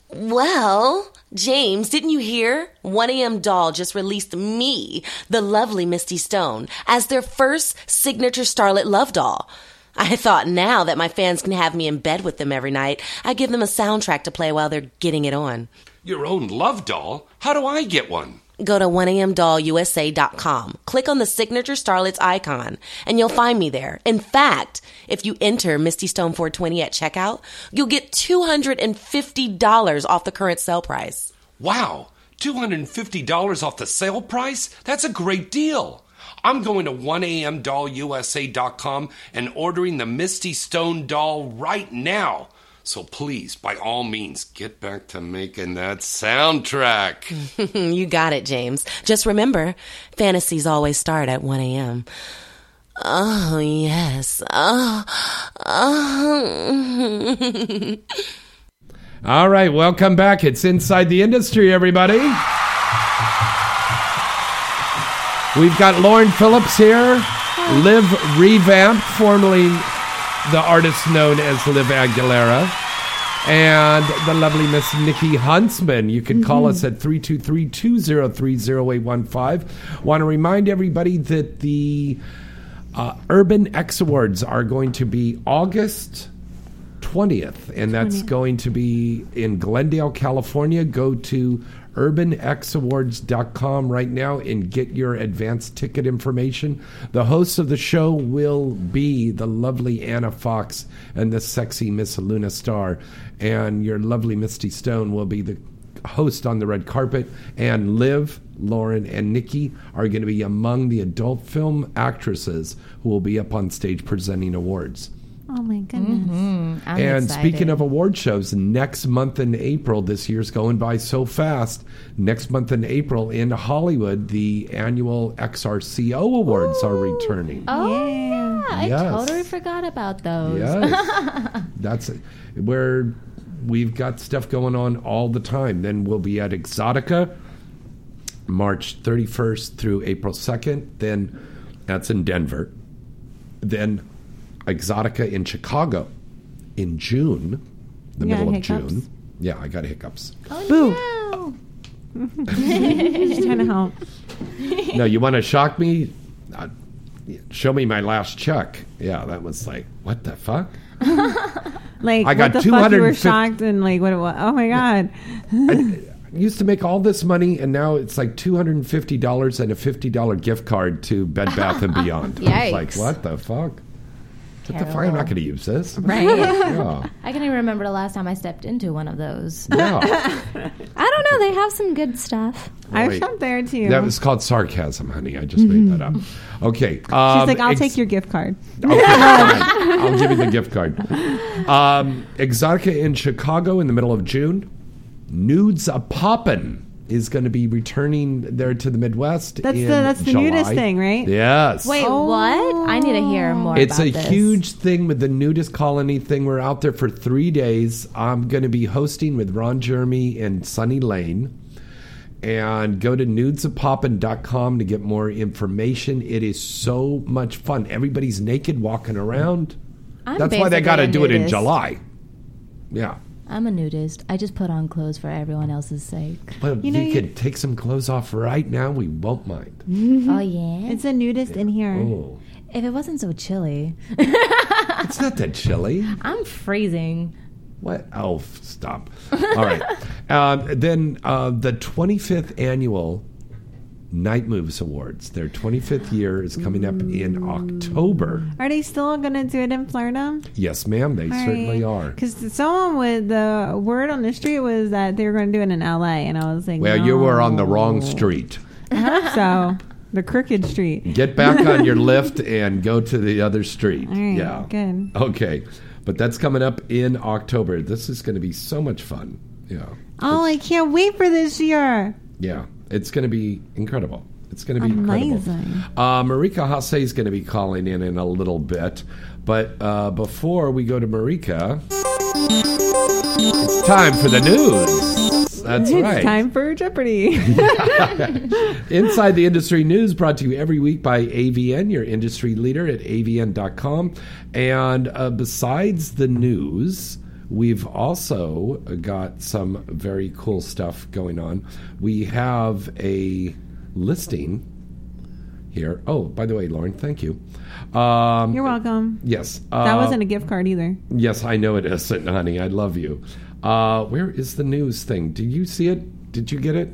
Well, James, didn't you hear? 1AM Doll just released me, the lovely Misty Stone, as their first signature Starlet Love doll. I thought now that my fans can have me in bed with them every night, I give them a soundtrack to play while they're getting it on. Your own love doll? How do I get one? Go to 1amdollusa.com, click on the signature starlets icon, and you'll find me there. In fact, if you enter Misty Stone 420 at checkout, you'll get $250 off the current sale price. Wow, $250 off the sale price? That's a great deal. I'm going to 1amdollusa.com and ordering the Misty Stone doll right now. So please, by all means, get back to making that soundtrack. [laughs] you got it, James. Just remember, fantasies always start at 1 a.m. Oh, yes. Oh, oh. [laughs] All right, welcome back. It's Inside the Industry, everybody. We've got Lauren Phillips here, Liv Revamp, formerly the artist known as Liv Aguilera, and the lovely Miss Nikki Huntsman. You can call us at 323 203 0815. Want to remind everybody that the uh, Urban X Awards are going to be August 20th, and that's 20th. going to be in Glendale, California. Go to urbanxawards.com right now and get your advance ticket information. The hosts of the show will be the lovely Anna Fox and the sexy Miss Luna Star, and your lovely Misty Stone will be the host on the red carpet, and Liv, Lauren, and Nikki are going to be among the adult film actresses who will be up on stage presenting awards. Oh my goodness. Mm-hmm. I'm and speaking of award shows, next month in April, this year's going by so fast. Next month in April in Hollywood, the annual XRCO Awards are returning. Oh, yeah. I Yes. totally forgot about those. Yes. [laughs] That's where we've got stuff going on all the time. Then we'll be at Exotica March 31st through April 2nd. Then that's in Denver. Then Exotica in Chicago in June, the You middle of hiccups? June. Yeah, I got hiccups. Boo. Just [laughs] trying to help. no, you want to shock me? Uh, show me my last check. Yeah, that was like, what the fuck? [laughs] Like I got what the fuck you were shocked and like what it was. Oh my god. [laughs] I used to make all this money, and now it's like two hundred and fifty dollars and a fifty dollar gift card to Bed Bath and Beyond. I was like, what the fuck? What the fuck? I'm not going to use this. Right. Yeah. I can't even remember the last time I stepped into one of those. Yeah. [laughs] I don't know. They have some good stuff. I've Wait. shopped there too. That was called sarcasm, honey. I just made that up. Okay. Um, She's like, I'll ex- take your gift card. Okay, [laughs] fine. I'll give you the gift card. Um, Exotica in Chicago in the middle of June. Nudes a Poppin' is going to be returning there to the Midwest. That's in the that's the July. nudist thing, right? Yes. Wait, what? I need to hear more It's about a this. huge thing with the nudist colony thing. We're out there for three days. I'm going to be hosting with Ron Jeremy and Sunny Lane. And go to nudesapoppin.com to get more information. It is so much fun. Everybody's naked walking around. I'm That's why they got to a do it in. July. Yeah. I'm a nudist. I just put on clothes for everyone else's sake. Well, you, could take some clothes off right now. We won't mind. [laughs] oh yeah. It's a nudist in here. Oh, If it wasn't so chilly, [laughs] it's not that chilly. I'm freezing. What? Oh, stop. All right. [laughs] Uh, then uh, the 25th annual Night Moves Awards. Their 25th year is coming up in mm. October. Are they still going to do it in Florida? Yes, ma'am. They certainly are. Because someone with the word on the street was that they were going to do it in LA, and I was like, Well, you were on the wrong street. I hope so. The crooked street. Get back on your [laughs] lift and go to the other street. All right, yeah. good. Okay. But that's coming up in October. This is going to be so much fun. Yeah. Oh, I can't wait for this year. Yeah. It's going to be incredible. It's going to be incredible. Amazing. Uh, Marika Hase is going to be calling in in a little bit. But uh, before we go to Marika, it's time for the news. That's it's right. time for Jeopardy. [laughs] Inside the Industry News brought to you every week by AVN, your industry leader at avn.com. And uh, besides the news, we've also got some very cool stuff going on. We have a listing here. Oh, by the way, Lauren, thank you. Um, You're welcome. Yes. that uh, wasn't a gift card either. Yes, I know it isn't, [laughs] honey. I love you. Uh, where is the news thing? Did you see it? Did you get it,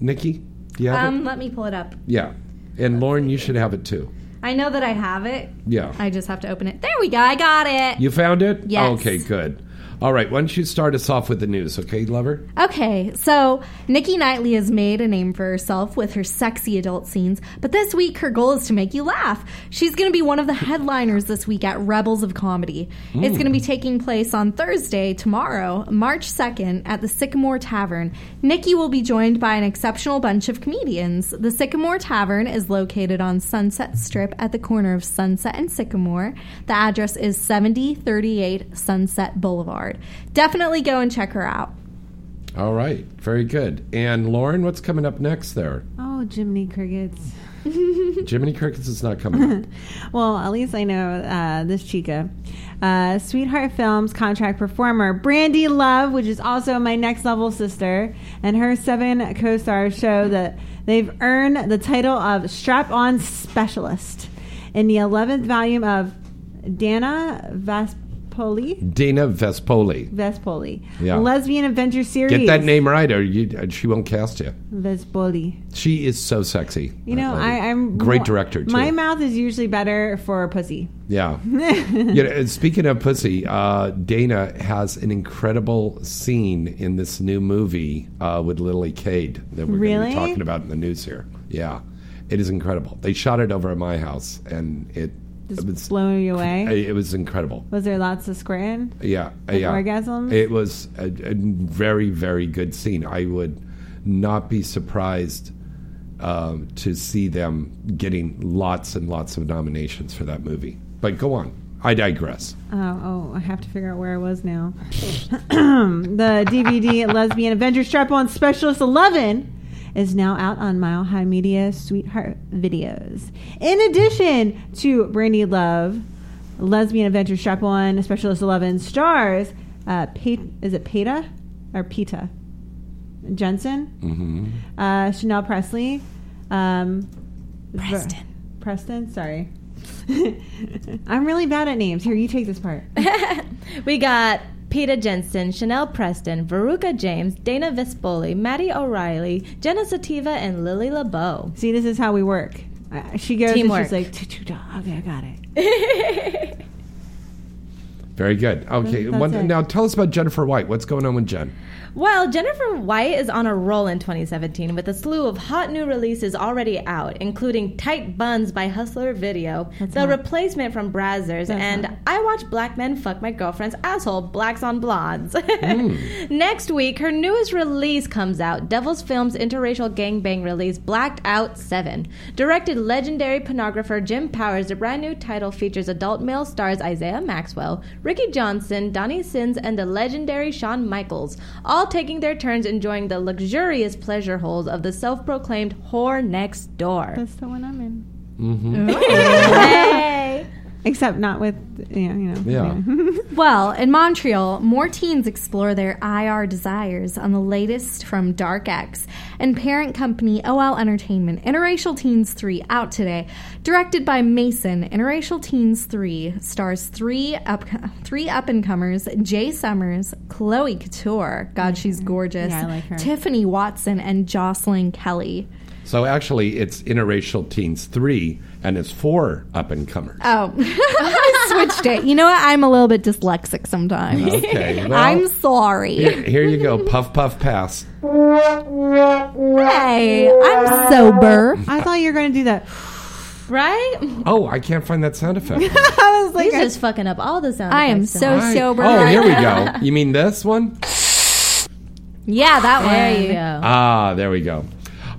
Nikki? Do you have it? Um, let me pull it up. Yeah. And Lauren, you should have it too. I know that I have it. Yeah. I just have to open it. There we go. I got it. You found it? Yes. Okay, good. All right, why don't you start us off with the news, okay, lover? Okay, so Nikki Knightley has made a name for herself with her sexy adult scenes, but this week her goal is to make you laugh. She's going to be one of the headliners this week at Rebels of Comedy. It's Mm. going to be taking place on Thursday, tomorrow, March 2nd, at the Sycamore Tavern. Nikki will be joined by an exceptional bunch of comedians. The Sycamore Tavern is located on Sunset Strip at the corner of Sunset and Sycamore. The address is 7038 Sunset Boulevard. Definitely go and check her out. All right, very good. And Lauren, what's coming up next there? Oh, Jiminy Crickets. [laughs] [laughs] Jiminy Crickets is not coming up. [laughs] well, at least I know uh, this chica. Uh, Sweetheart Films contract performer Brandy Love, which is also my next level sister, and her seven co stars show that they've earned the title of Strap On Specialist in the 11th volume of Dana Vespoli. Dana Vespoli. Vespoli. Yeah. Lesbian Adventure Series. Get that name right or you, uh, she won't cast you. Vespoli. She is so sexy. You know. I, I'm Great director, too. My mouth is usually better for pussy. Yeah. [laughs] you know, speaking of pussy, uh, Dana has an incredible scene in this new movie uh, with Lily Cade that we're going to Really? be talking about in the news here. Yeah. It is incredible. They shot it over at my house and it, Just it was blowing you away. it was incredible. Was there lots of squaring? Yeah, Like yeah. orgasms? It was a, a very, very good scene. I would not be surprised um, to see them getting lots and lots of nominations for that movie. But go on. I digress. Oh, oh, I have to figure out where I was now. [coughs] the DVD Lesbian Adventure Strap On Specialist 11 is now out on Mile High Media Sweetheart Videos. In addition to Brandy Love, Lesbian Adventure Strap On Specialist 11 stars, uh, Pete, is it Peta or Peta? Jensen? Mm-hmm. uh, Chanel Presley, um, Preston. Preston, sorry. [laughs] I'm really bad at names. Here, you take this part. [laughs] we got Peta Jensen, Chanel Preston, Veruca James, Dana Vespoli, Maddie O'Reilly, Jenna Sativa, and Lily LeBeau. See, this is how we work. Uh, she goes Teamwork. and she's like, okay, I got it. [laughs] Very good. Okay, That's one, it. now tell us about Jennifer White. What's going on with Jen? Well, Jennifer White is on a roll in 2017 with a slew of hot new releases already out, including Tight Buns by Hustler Video, The hot. Replacement from Brazzers, That's and hot. I Watch Black Men Fuck My Girlfriend's Asshole, Blacks on Blondes. Hmm. [laughs] Next week, her newest release comes out Devil's Films interracial gangbang release Blacked Out 7. Directed legendary pornographer Jim Powers, the brand new title features adult male stars Isaiah Maxwell, Ricky Johnson, Donnie Sins, and the legendary Sean Michaels, all taking their turns enjoying the luxurious pleasure holes of the self proclaimed whore next door. That's the one I'm in. Mm-hmm. Hey! [laughs] [laughs] Except not with, yeah, you know. Yeah. [laughs] Well, in Montreal, more teens explore their IR desires on the latest from Dark X and parent company OL Entertainment. Interracial Teens 3 out today. Directed by Mason, Interracial Teens 3 stars three up [laughs] three up and comers: Jay Summers, Chloe Couture, God, she's gorgeous. Yeah, I like her. Tiffany Watson and Joseline Kelly. So actually, it's Interracial Teens 3, and it's four up and comers. Oh, I [laughs] switched it. You know what? I'm a little bit dyslexic sometimes. Okay, [laughs] well, I'm sorry. Here, here you go. Puff, puff, pass. Hey, I'm sober. I thought you were going to do that. Right? Oh, I can't find that sound effect. [laughs] I was He's just fucking up all the sound I am effects so tonight. sober. Oh, here we go. You mean this one? Yeah, that one. There you go. Ah, there we go.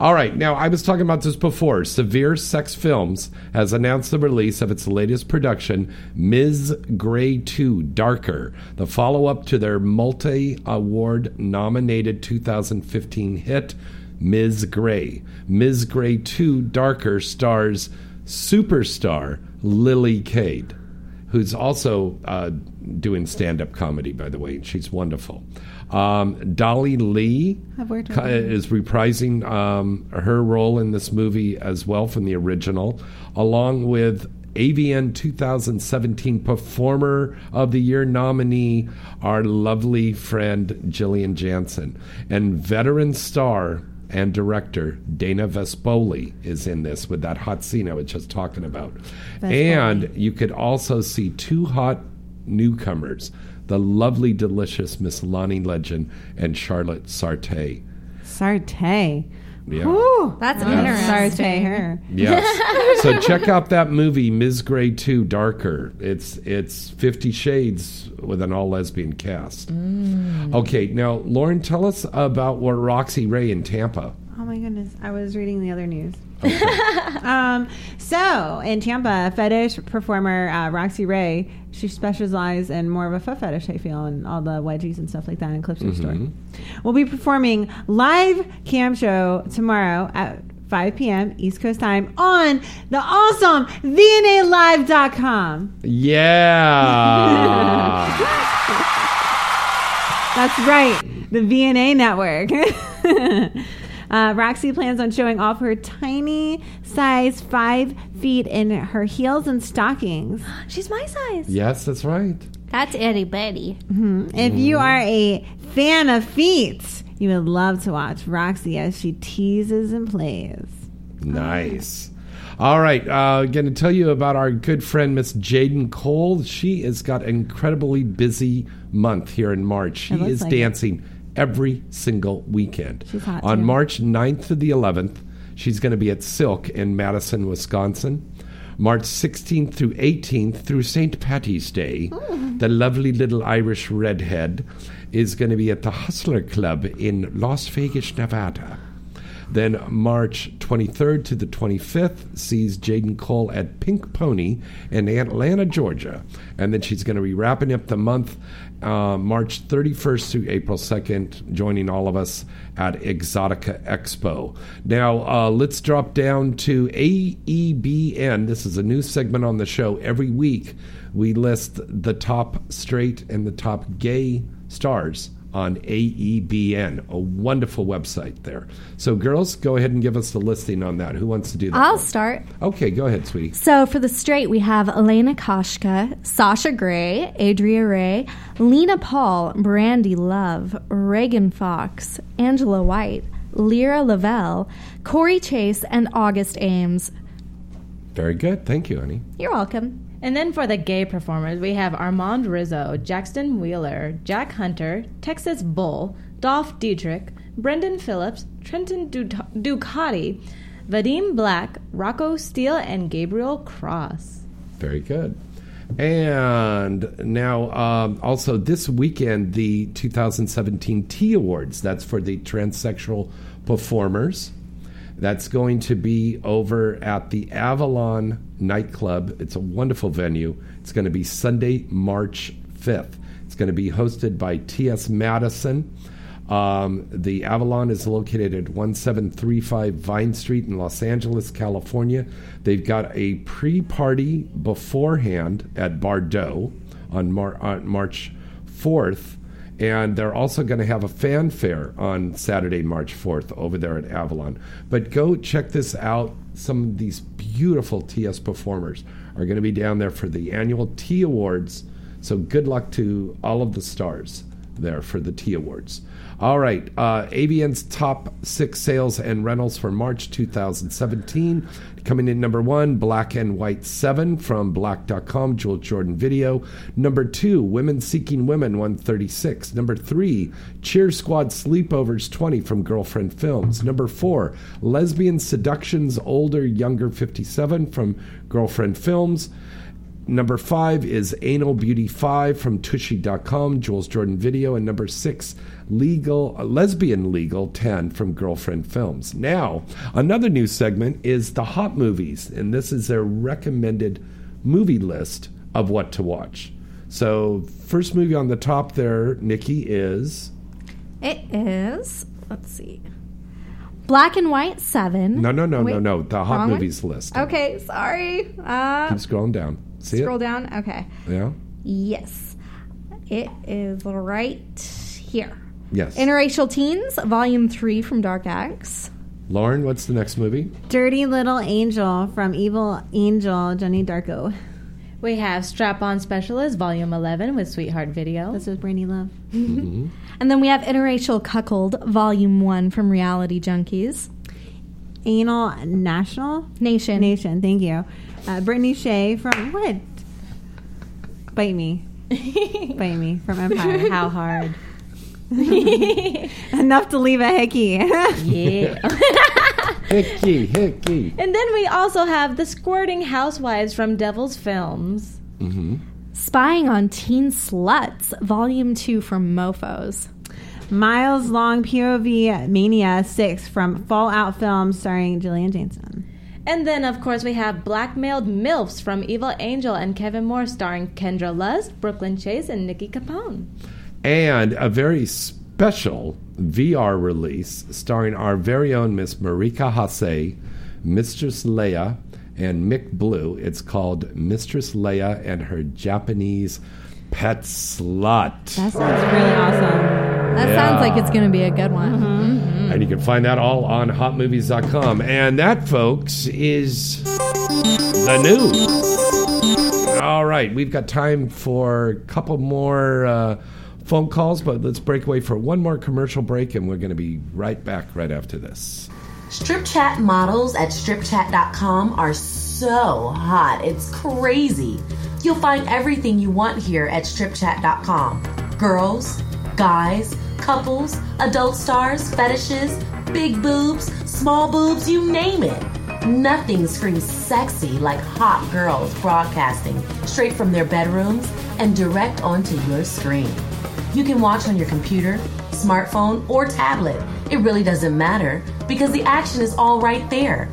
All right, now I was talking about this before. Severe Sex Films has announced the release of its latest production, Ms. Grey 2 Darker, the follow up to their multi award nominated 2015 hit, Ms. Grey. Ms. Grey 2 Darker stars superstar Lily Cade who's also uh, doing stand up comedy, by the way. And she's wonderful. Um, Dolly Leigh I've worked with ca- her. is reprising um, her role in this movie as well from the original, along with AVN 2017 Performer of the Year nominee, our lovely friend Jillian Janson. And veteran star and director Dana Vespoli is in this with that hot scene I was just talking about. And you could also see two hot newcomers the lovely, delicious Miss Lonnie Legend and Charlotte Sartay. Sartay. Yeah. Whew. That's Yeah. interesting. Sartay her. Yes. [laughs] so check out that movie, Ms. Grey 2 Darker. It's it's Fifty Shades with an all lesbian cast. Mm. Okay, now Lauren, tell us about what Roxy Ray in Tampa. Oh my goodness. I was reading the other news. [laughs] um, so in Tampa, fetish performer uh, Roxy Ray, she specializes in more of a foot fetish, I feel, and all the wedgies and stuff like that in Clipster store. We'll be performing live cam show tomorrow at 5 p.m. East Coast time on the awesome VNALive.com. Yeah. [laughs] That's right, the VNA network. [laughs] uh, Roxy plans on showing off her tiny size five feet in her heels and stockings. [gasps] She's my size. yes, that's right. That's itty bitty. If you are a fan of feet, you would love to watch Roxy as she teases and plays. Nice. All right, uh, going to tell you about our good friend Miss Jayden Cole. She has got an incredibly busy month here in March. She is like it. dancing every single weekend. She's hot, On too. March 9th to the 11th, she's going to be at Silk in Madison, Wisconsin. March 16th through 18th through St. Patty's Day, oh. the lovely little Irish redhead is going to be at the Hustler Club in Las Vegas, Nevada. Then March 23rd to the 25th sees Jayden Cole at Pink Pony in Atlanta, Georgia. And then she's going to be wrapping up the month uh, March 31st through April 2nd, joining all of us at Exotica Expo. Now, uh, let's drop down to AEBN. This is a new segment on the show. Every week, we list the top straight and the top gay stars on AEBN, a wonderful website there. So, girls, go ahead and give us the listing on that. Who wants to do that? I'll start. Okay, go ahead, sweetie. So for the straight, we have Elena Koshka, Sasha Grey, Adria Ray, Lena Paul, Brandy Love, Reagan Fox, Angela White, Lyra Lavelle, Corey Chase, and August Ames. Very good. Thank you, honey. You're welcome. And then for the gay performers, we have Armond Rizzo, Jackson Wheeler, Jack Hunter, Texas Bull, Dolf Dietrich, Brendan Phillips, Trenton Du- Ducati, Vadim Black, Rocco Steele, and Gabriel Cross. Very good. And now, um, also this weekend, the 2017 T Awards. That's for the transsexual performers. That's going to be over at the Avalon nightclub. It's a wonderful venue. It's going to be Sunday, March 5th. It's going to be hosted by T.S. Madison. Um, the Avalon is located at 1735 Vine Street in Los Angeles, California. They've got a pre party beforehand at Bardot on, Mar- on March 4th. And they're also going to have a fanfare on Saturday, March 4th, over there at Avalon. But go check this out. Some of these beautiful TS performers are going to be down there for the annual T Awards. So good luck to all of the stars there for the T Awards. All right, uh, AVN's top six sales and rentals for March 2017. Coming in number one, Black and White 7 from Blacked.com, Jules Jordan Video. Number two, Women Seeking Women 136. Number three, Cheer Squad Sleepovers 20 from Girlfriend Films. Number four, Lesbian Seductions Older Younger 57 from Girlfriend Films. Number five is Anal Beauty 5 from Tushy.com, Jules Jordan Video. And number six, Legal uh, Lesbian Legal 10 from Girlfriend Films. Now, another new segment is the Hot Movies. And this is their recommended movie list of what to watch. So, first movie on the top there, Nikki, is. It is, let's see, Black and White 7. No, no, no, Wait, no, no. The Hot wrong one? Movies list. Okay, sorry. Uh, Keep scrolling down. See scroll it? down. Okay. Yeah? Yes. It is right here. Yes. Interracial Teens, Volume 3 from Dark Acts. Lauren, what's the next movie? Dirty Little Angel from Evil Angel, Jonni Darkko. We have Strap On Specialist, Volume 11 with Sweetheart Video. This is Brandy Love. Mm-hmm. And then we have Interracial Cuckold, Volume 1 from Reality Junkies. Anal National? Nation. Nation, thank you. Uh, Brittany Shae from what? Bite me. [laughs] Bite me from Empire. How hard? [laughs] Enough to leave a hickey. Yeah. [laughs] Hickey, hickey. and then we also have The Squirting Housewives from Devil's Films. Mm-hmm. Spying on Teen Sluts, Volume 2 from Mofos. Miles Long POV Mania 6 from Fallout Films starring Gillian Jameson. And then, of course, we have Blackmailed MILFs from Evil Angel and Kevin Moore, starring Kendra Lust, Brooklyn Chase, and Nikki Capone. and a very special VR release starring our very own Miss Marika Hase, Mistress Leia, and Mick Blue. It's called Mistress Leia and Her Japanese Pet Slut. That sounds really awesome. That Yeah. sounds like it's going to be a good one. Mm-hmm. And you can find that all on hotmovies.com. And that, folks, is the news. All right, we've got time for a couple more uh, phone calls, but let's break away for one more commercial break, and we're going to be right back right after this. Stripchat models at stripchat.com are so hot. It's crazy. You'll find everything you want here at stripchat.com girls, guys, couples, adult stars, fetishes, big boobs, small boobs, you name it. Nothing screams sexy like hot girls broadcasting straight from their bedrooms and direct onto your screen. You can watch on your computer, smartphone, or tablet. It really doesn't matter because the action is all right there.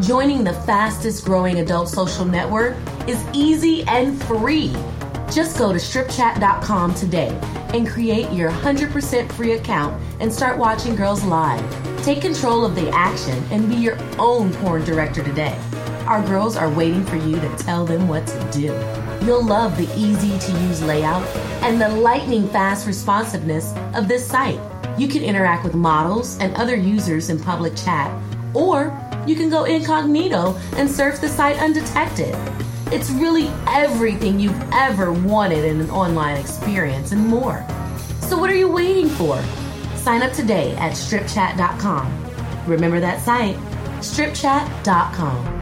Joining the fastest growing adult social network is easy and free. Just go to stripchat.com today and create your 100% free account and start watching girls live. Take control of the action and be your own porn director today. Our girls are waiting for you to tell them what to do. You'll love the easy to use layout and the lightning fast responsiveness of this site. You can interact with models and other users in public chat, or you can go incognito and surf the site undetected. It's really everything you've ever wanted in an online experience and more. So, what are you waiting for? Sign up today at stripchat.com. Remember that site, stripchat.com.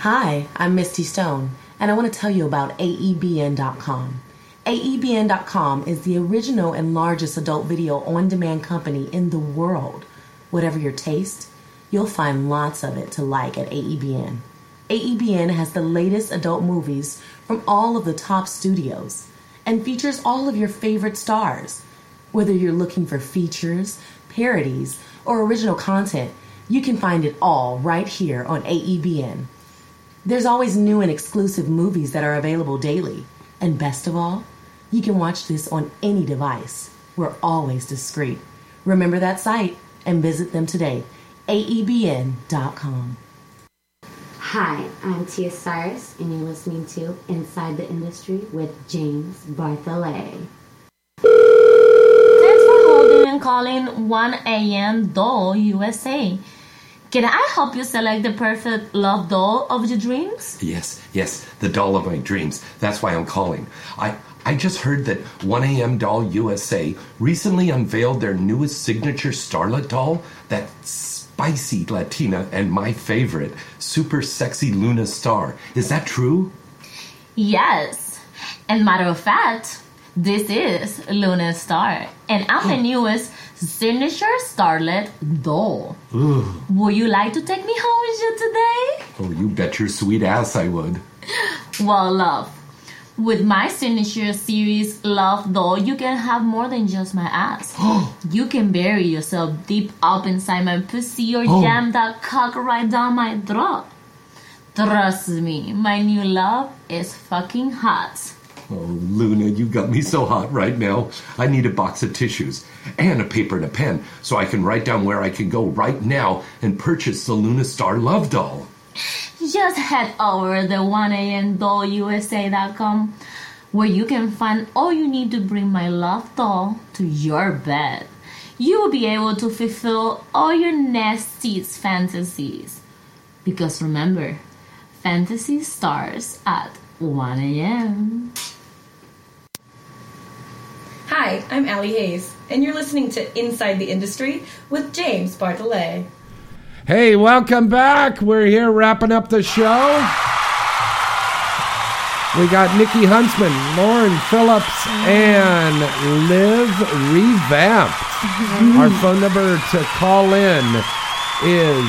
Hi, I'm Misty Stone, and I want to tell you about AEBN.com. AEBN.com is the original and largest adult video on demand company in the world. Whatever your taste, you'll find lots of it to like at AEBN. AEBN has the latest adult movies from all of the top studios and features all of your favorite stars. Whether you're looking for features, parodies, or original content, you can find it all right here on AEBN. There's always new and exclusive movies that are available daily. And best of all, you can watch this on any device. We're always discreet. Remember that site and visit them today. AEBN.com. Hi, I'm Tia Cyrus, and you're listening to Inside the Industry with James Bartholet. Thanks for holding and calling 1 a.m. Doll USA. Can I help you select the perfect love doll of your dreams? Yes, yes, the doll of my dreams. That's why I'm calling. I I just heard that 1AM Doll USA recently unveiled their newest signature starlet doll, that spicy Latina and my favorite, super sexy Luna Star. Is that true? Yes. And matter of fact, this is Luna Star, and I'm the hmm. newest signature starlet doll. Would you like to take me home with you today? Oh, you bet your sweet ass I would. Well, love, with my signature series Love Doll, you can have more than just my ass. [gasps] Oh. you can bury yourself deep up inside my pussy or Oh. jam that cock right down my throat. Trust me, my new love is fucking hot. Oh, Luna, you got me so hot right now. I need a box of tissues and a paper and a pen so I can write down where I can go right now and purchase the Luna Star Love Doll. Just head over to 1amdollusa.com where you can find all you need to bring my love doll to your bed. You will be able to fulfill all your nesty's fantasies. Because remember, fantasy starts at 1 a.m. Hi, I'm Allie Haze, and you're listening to Inside the Industry with James Bartholet. Hey, welcome back. We're here wrapping up the show. We got Nikki Huntsman, Lauren Phillips, and Liv Revamped. [laughs] Our phone number to call in is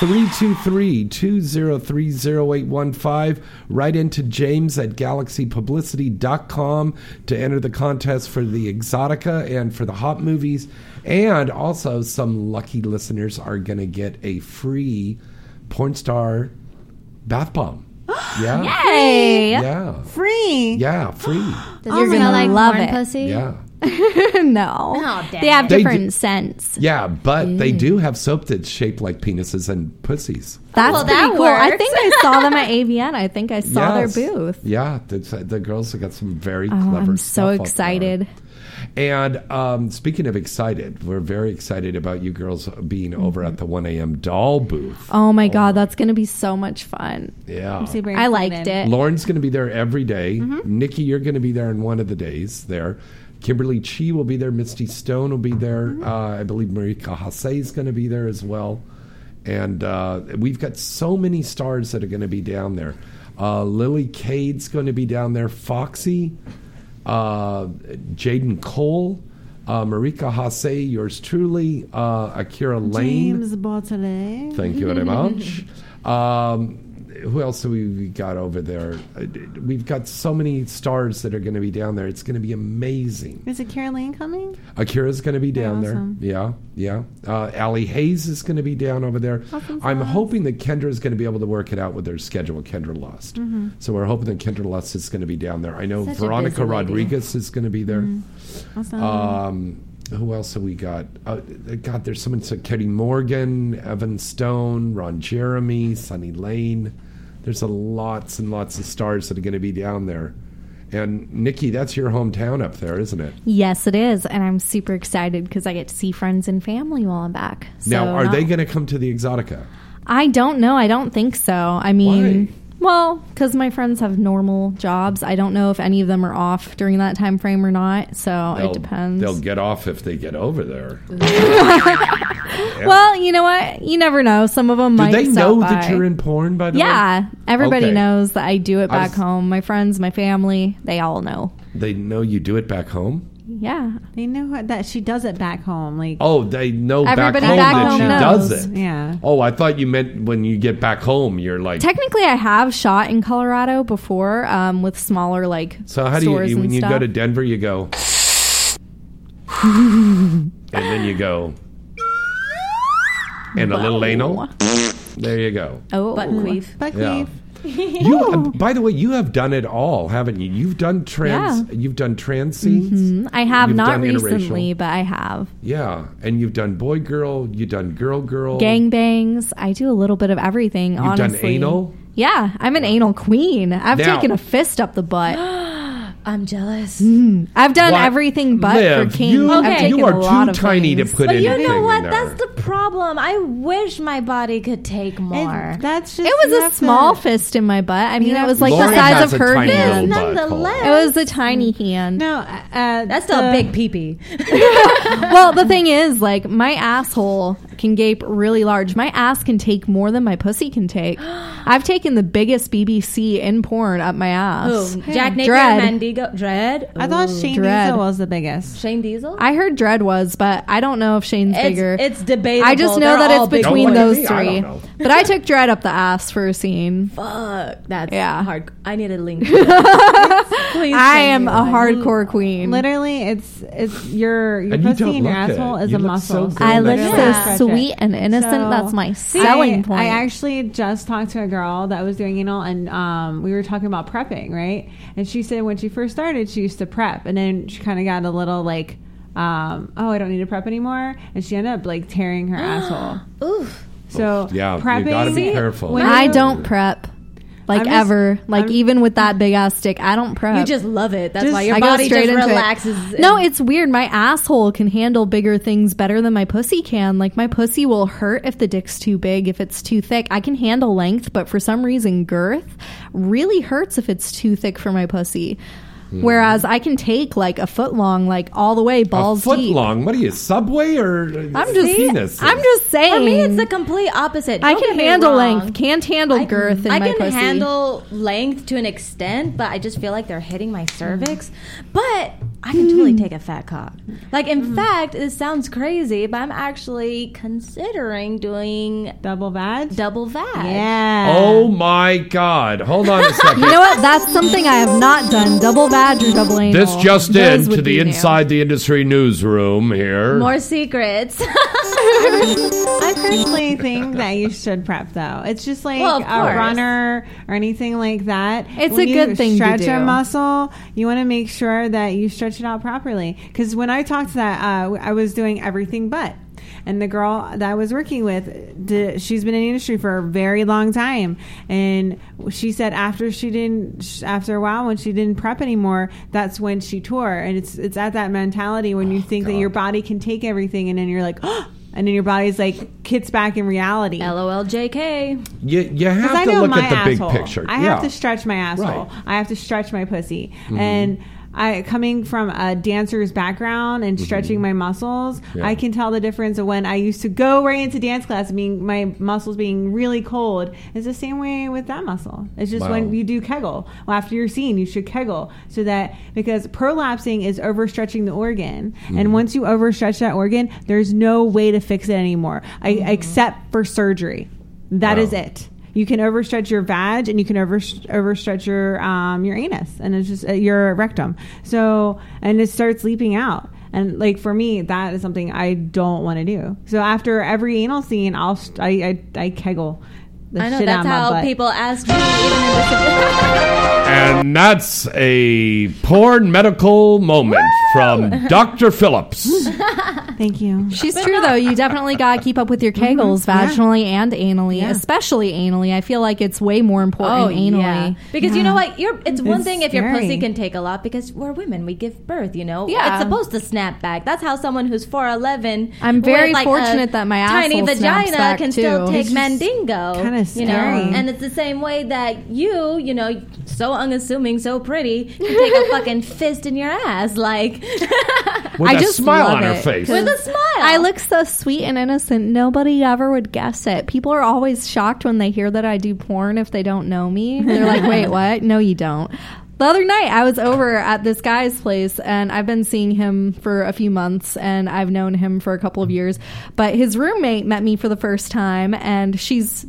323-203-0815. Write into james at galaxypublicity.com to enter the contest for the Exotica and for the hot movies. And also, some lucky listeners are going to get a free porn star bath bomb. [gasps] Yeah. Yay! Yeah. Free. Yeah, free. [gasps] Does You're gonna like love porn it. pussy? Yeah. [laughs] no, Oh, they have it. They different do- scents. Yeah, but they mm. do have soap that's shaped like penises and pussies. That's oh, Well, pretty that cool. I think I saw them at [laughs] AVN. I think I saw Yes. their booth. Yeah, the, the girls have got some very Oh, clever I'm stuff so up there. excited. And um, speaking of excited, we're very excited about you girls being over mm-hmm. at the 1 a.m. doll booth. Oh my oh god, that's gonna be so much fun. Yeah. I'm super I liked excited. it. Lauren's going to be there every day. Mm-hmm. Nikki, you're going to be there on one of the days there. Kimberly Chi will be there. Misty Stone will be there. Uh, I believe Marika Hase is going to be there as well. And uh, we've got so many stars that are going to be down there. Uh, Lily Cade's going to be down there. Foxy, uh, Jayden Cole, uh, Marika Hase, yours truly, uh, Akira Lane. James Bartholet. Thank you very much. [laughs] Um, who else have we got over there? Uh, We've got so many stars that are going to be down there. It's going to be amazing. Is it Caroline coming? Akira's going to be down Awesome. there. Yeah, yeah. Uh, Allie Haze is going to be down over there. Awesome I'm hoping that Kendra is going to be able to work it out with their schedule. Kendra Lust. Mhm. So we're hoping that Kendra Lust is going to be down there. I know Such Veronica. Rodriguez is going to be there. Awesome. Um, who else have we got? Uh, God, there's someone. So Katie Morgan, Evan Stone, Ron Jeremy, Sunny Lane. There's a lots and lots of stars that are going to be down there. And Nikki, that's your hometown up there, isn't it? Yes, it is, and I'm super excited because I get to see friends and family while I'm back. So now, are they going to come to the Exotica? I don't know. I don't think so. I mean, well, because my friends have normal jobs. I don't know if any of them are off during that time frame or not. So They'll- it depends. They'll get off if they get over there. [laughs] Well, you know what? You never know. Some of them Do might. they know by. that you're in porn? By the way, Yeah, everybody Okay. knows that I do it back was- home. My friends, my family, they all know. They know you do it back home. Yeah, They know that she does it back home. Like Oh, they know back home back that home she knows. does it. Yeah. Oh, I thought you meant when you get back home, you're like. technically, I have shot in Colorado before um, with smaller like So how do you, stores you when and you stuff. go to Denver? You go, [laughs] and then you go, and a little anal. There you go. oh, Butt queef. Butt Yeah. queef. [laughs] You, uh, by the way, you have done it all, haven't you? You've done trans. You've done trans scenes. Mhm. I have You've not interracial. recently, but I have Yeah, and you've done boy girl. You've done girl girl. Gang bangs. I do a little bit of everything. You've done anal? Yeah, I'm an anal queen. I've Now- taken a fist up the butt. [gasps] I'm jealous. Mm. I've done What? everything but Liv, for king. you- I've Okay. taken you are a lot too of tiny to things. put But you anything know in what? there. That's the problem. I wish my body could take more. That's just It was a have small fist in my butt. I mean, You it have was like Lauren the size has of a her tiny hand. little butthole. Nonetheless. It was a tiny mm. hand. No, uh, uh That's still the- a big peepee. [laughs] [laughs] well, the thing is, like, my asshole can gape really large. My ass can take more than my pussy can take. [gasps] I've taken the biggest BBC in porn up my ass. Who? Jack Napier, Dread. Mandingo, Dread. I thought Shane Dread. Diesel was the biggest. Shane Diesel. I heard Dread was, but I don't know if Shane's It's, bigger. it's debatable. I just know They're that it's between Don't those look me, I three. don't know. [laughs] But I took Dread up the ass for a scene. Fuck, that's Yeah. hard. I need a [laughs] link. Please I am a one. hardcore queen. Literally, it's it's your your And you pussy don't and your asshole is You a look so muscle. I in look so shirt. Stretch it. sweet and innocent. So- That's my I, selling point. I actually just talked to a girl that was doing anal, and um, we were talking about prepping, right? And she said when she first started, she used to prep, and then she kind of got a little like, um, oh, I don't need to prep anymore, and she ended up like tearing her asshole. [gasps] Oof. So Yeah, you gotta be careful. when I you- don't prep. Like just- ever. Like I'm- even with that big ass stick, I don't prep. You just love it. That's Just- why your I body just into it. relaxes. No, it's weird. My asshole can handle bigger things better than my pussy can. Like my pussy will hurt if the dick's too big, if it's too thick. I can handle length, but for some reason girth really hurts if it's too thick for my pussy. Hmm. Whereas I can take like a foot long, like all the way balls a foot deep. long. What are you, Subway or I'm just, penis? I'm just saying. For me, it's the complete opposite. I Don't can handle length, can't handle I, girth in I my can pussy. handle length to an extent, but I just feel like they're hitting my cervix. Hmm. But I can totally hmm. take a fat cock. Like, in hmm. fact, this sounds crazy, but I'm actually considering doing double vag. Double vag. Yeah. Oh my God! Hold on a [laughs] second. You know what? That's something I have not done. Double vag or double anal. This just Those in to the be new. Inside the Industry newsroom here. More secrets. [laughs] I personally think that you should prep though. It's just like Well, a runner or anything like that. It's When a good thing to Stretch a muscle. You want to make sure that you stretch it out properly. Because when I talked to that, uh, I was doing everything but. And the girl that I was working with, did, she's been in the industry for a very long time, and she said after she didn't, after a while when she didn't prep anymore, that's when she tore. And it's it's at that mentality when you think that your body can take everything, and then you're like. [gasps] And then your body's like kicks back in reality. LOL, JK. You, you have I to know look my at the asshole. big picture. I have yeah. to stretch my asshole. Right. I have to stretch my pussy. Mhm. And I coming from a dancer's background and stretching my muscles, Mm-hmm. Yeah. I can tell the difference of when I used to go right into dance class, being my muscles being really cold. It's the same way with that muscle. It's just Wow. when you do Kegel. Well, after your scene, you should Kegel so that because prolapsing is overstretching the organ, Mhm. and once you overstretch that organ, there's no way to fix it anymore, I, except for surgery. That is Wow. it. You can overstretch your vag and you can over, overstretch your um, your anus and it's just uh, your rectum. So and it starts leaping out. And like for me, that is something I don't want to do. So after every anal scene, I'll st- I I, I kegel. The I know shit out that's of my how butt. people ask me even in this. And that's a porn medical moment from Dr. Phillips. [laughs] Thank you. She's true though. You definitely got to keep up with your mm-hmm. kegels yeah. vaginally and anally, Yeah. especially anally. I feel like it's way more important oh, anally. Oh, yeah. Because you know what? You're, it's one It's thing if your scary. pussy can take a lot because we're women. We give birth, you know? Yeah. It's supposed to snap back. That's how someone who's 4'11. I'm very with, like, fortunate a that my tiny asshole snaps vagina back, can still too. take It's just mandingo. kinda You know? scary. And it's the same way that you, you know, so unassuming, so pretty, can take a fucking [laughs] fist in your ass. Like, With I a just smile love on her it, face. 'cause With a smile. I look so sweet and innocent. Nobody ever would guess it. People are always shocked when they hear that I do porn if they don't know me. They're like, wait, [laughs] what? No, you don't. The other night, I was over at this guy's place, and I've been seeing him for a few months, and I've known him for a couple of years. But his roommate met me for the first time, and she's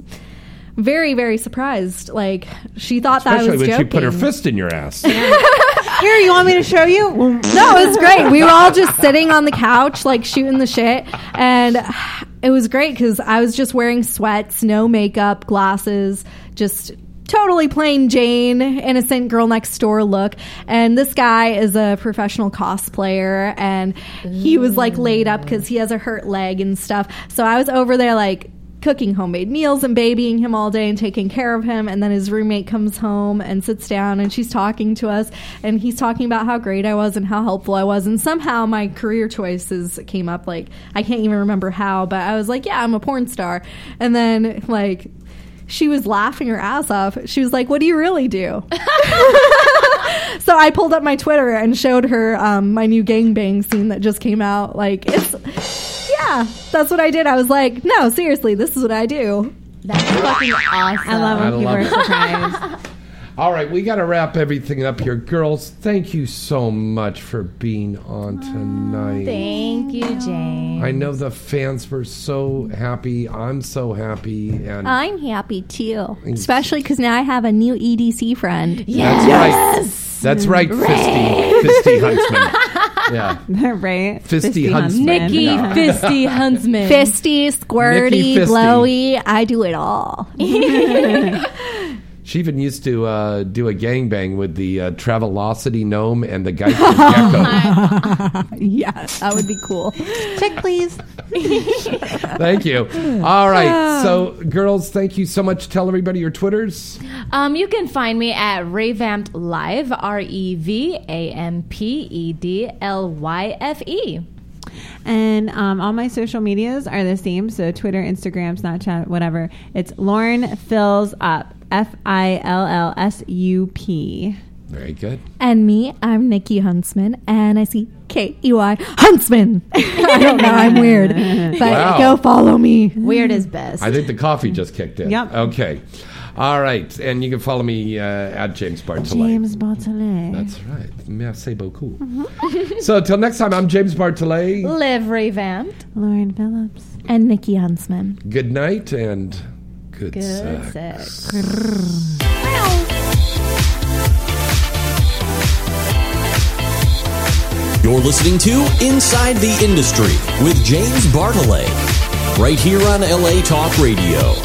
very, very surprised. Like, she thought that I Especially was when joking. she put her fist in your ass. [laughs] Here, you want me to show you? No, it was great. We were all just sitting on the couch, like shooting the shit. And [sighs] it was great because I was just wearing sweats, no makeup, glasses, just totally plain Jane, innocent girl next door look. And this guy is a professional cosplayer and he was like laid up because he has a hurt leg and stuff. So I was over there like, cooking homemade meals and babying him all day and taking care of him. And then his roommate comes home and sits down and she's talking to us and he's talking about how great I was and how helpful I was. And somehow my career choices came up. Like, I can't even remember how, but I was like, yeah, I'm a porn star. And then, like, she was laughing her ass off. She was like, What do you really do? [laughs] so I pulled up my Twitter and showed her um, my new gangbang scene that just came out. Like, it's, yeah, that's what I did. I was like, No, seriously, this is what I do. That's fucking awesome. I love when I people love are it. surprised. [laughs] All right, we got to wrap everything up here. Girls, thank you so much for being on tonight. Thank you, Jane. I know the fans were so happy. I'm so happy. And I'm happy too, especially because now I have a new EDC friend. That's right. That's right, Fisty. Fisty [laughs] Huntsman. Yeah. [laughs] right. Fisty Huntsman. Nikki Yeah. Fisty Huntsman. Fisty, squirty, Nikki Fisty. glowy. I do it all. [laughs] [laughs] She even used to uh, do a gangbang with the uh, Travelocity gnome and the Geico [laughs] gecko. [laughs] yes, that would be cool. Check, please. [laughs] Thank you. All right. So, girls, thank you so much. Tell everybody your Twitters. Um, you can find me at Revamped Lyfe, R E V A M P E D L Y F E. And um, all my social medias are the same. So Twitter, Instagram, Snapchat, whatever. It's Lauren Fills Up. F I L L S U P. Very good. And me, I'm Nikki Huntsman, and I see K E Y Huntsman. [laughs] I don't know, I'm weird, but Wow. go follow me. Weird is best. I think the coffee just kicked in. Yep. Okay. All right. And you can follow me uh, at James Bartholet. James Bartholet. That's right. Merci beaucoup. [laughs] so, till next time, I'm James Bartholet. Liv Revamped. Lauren Phillips. And Nikki Huntsman. Good night and good, Good sex. sex. You're listening to Inside the Industry with James Bartholet, right here on LA Talk Radio.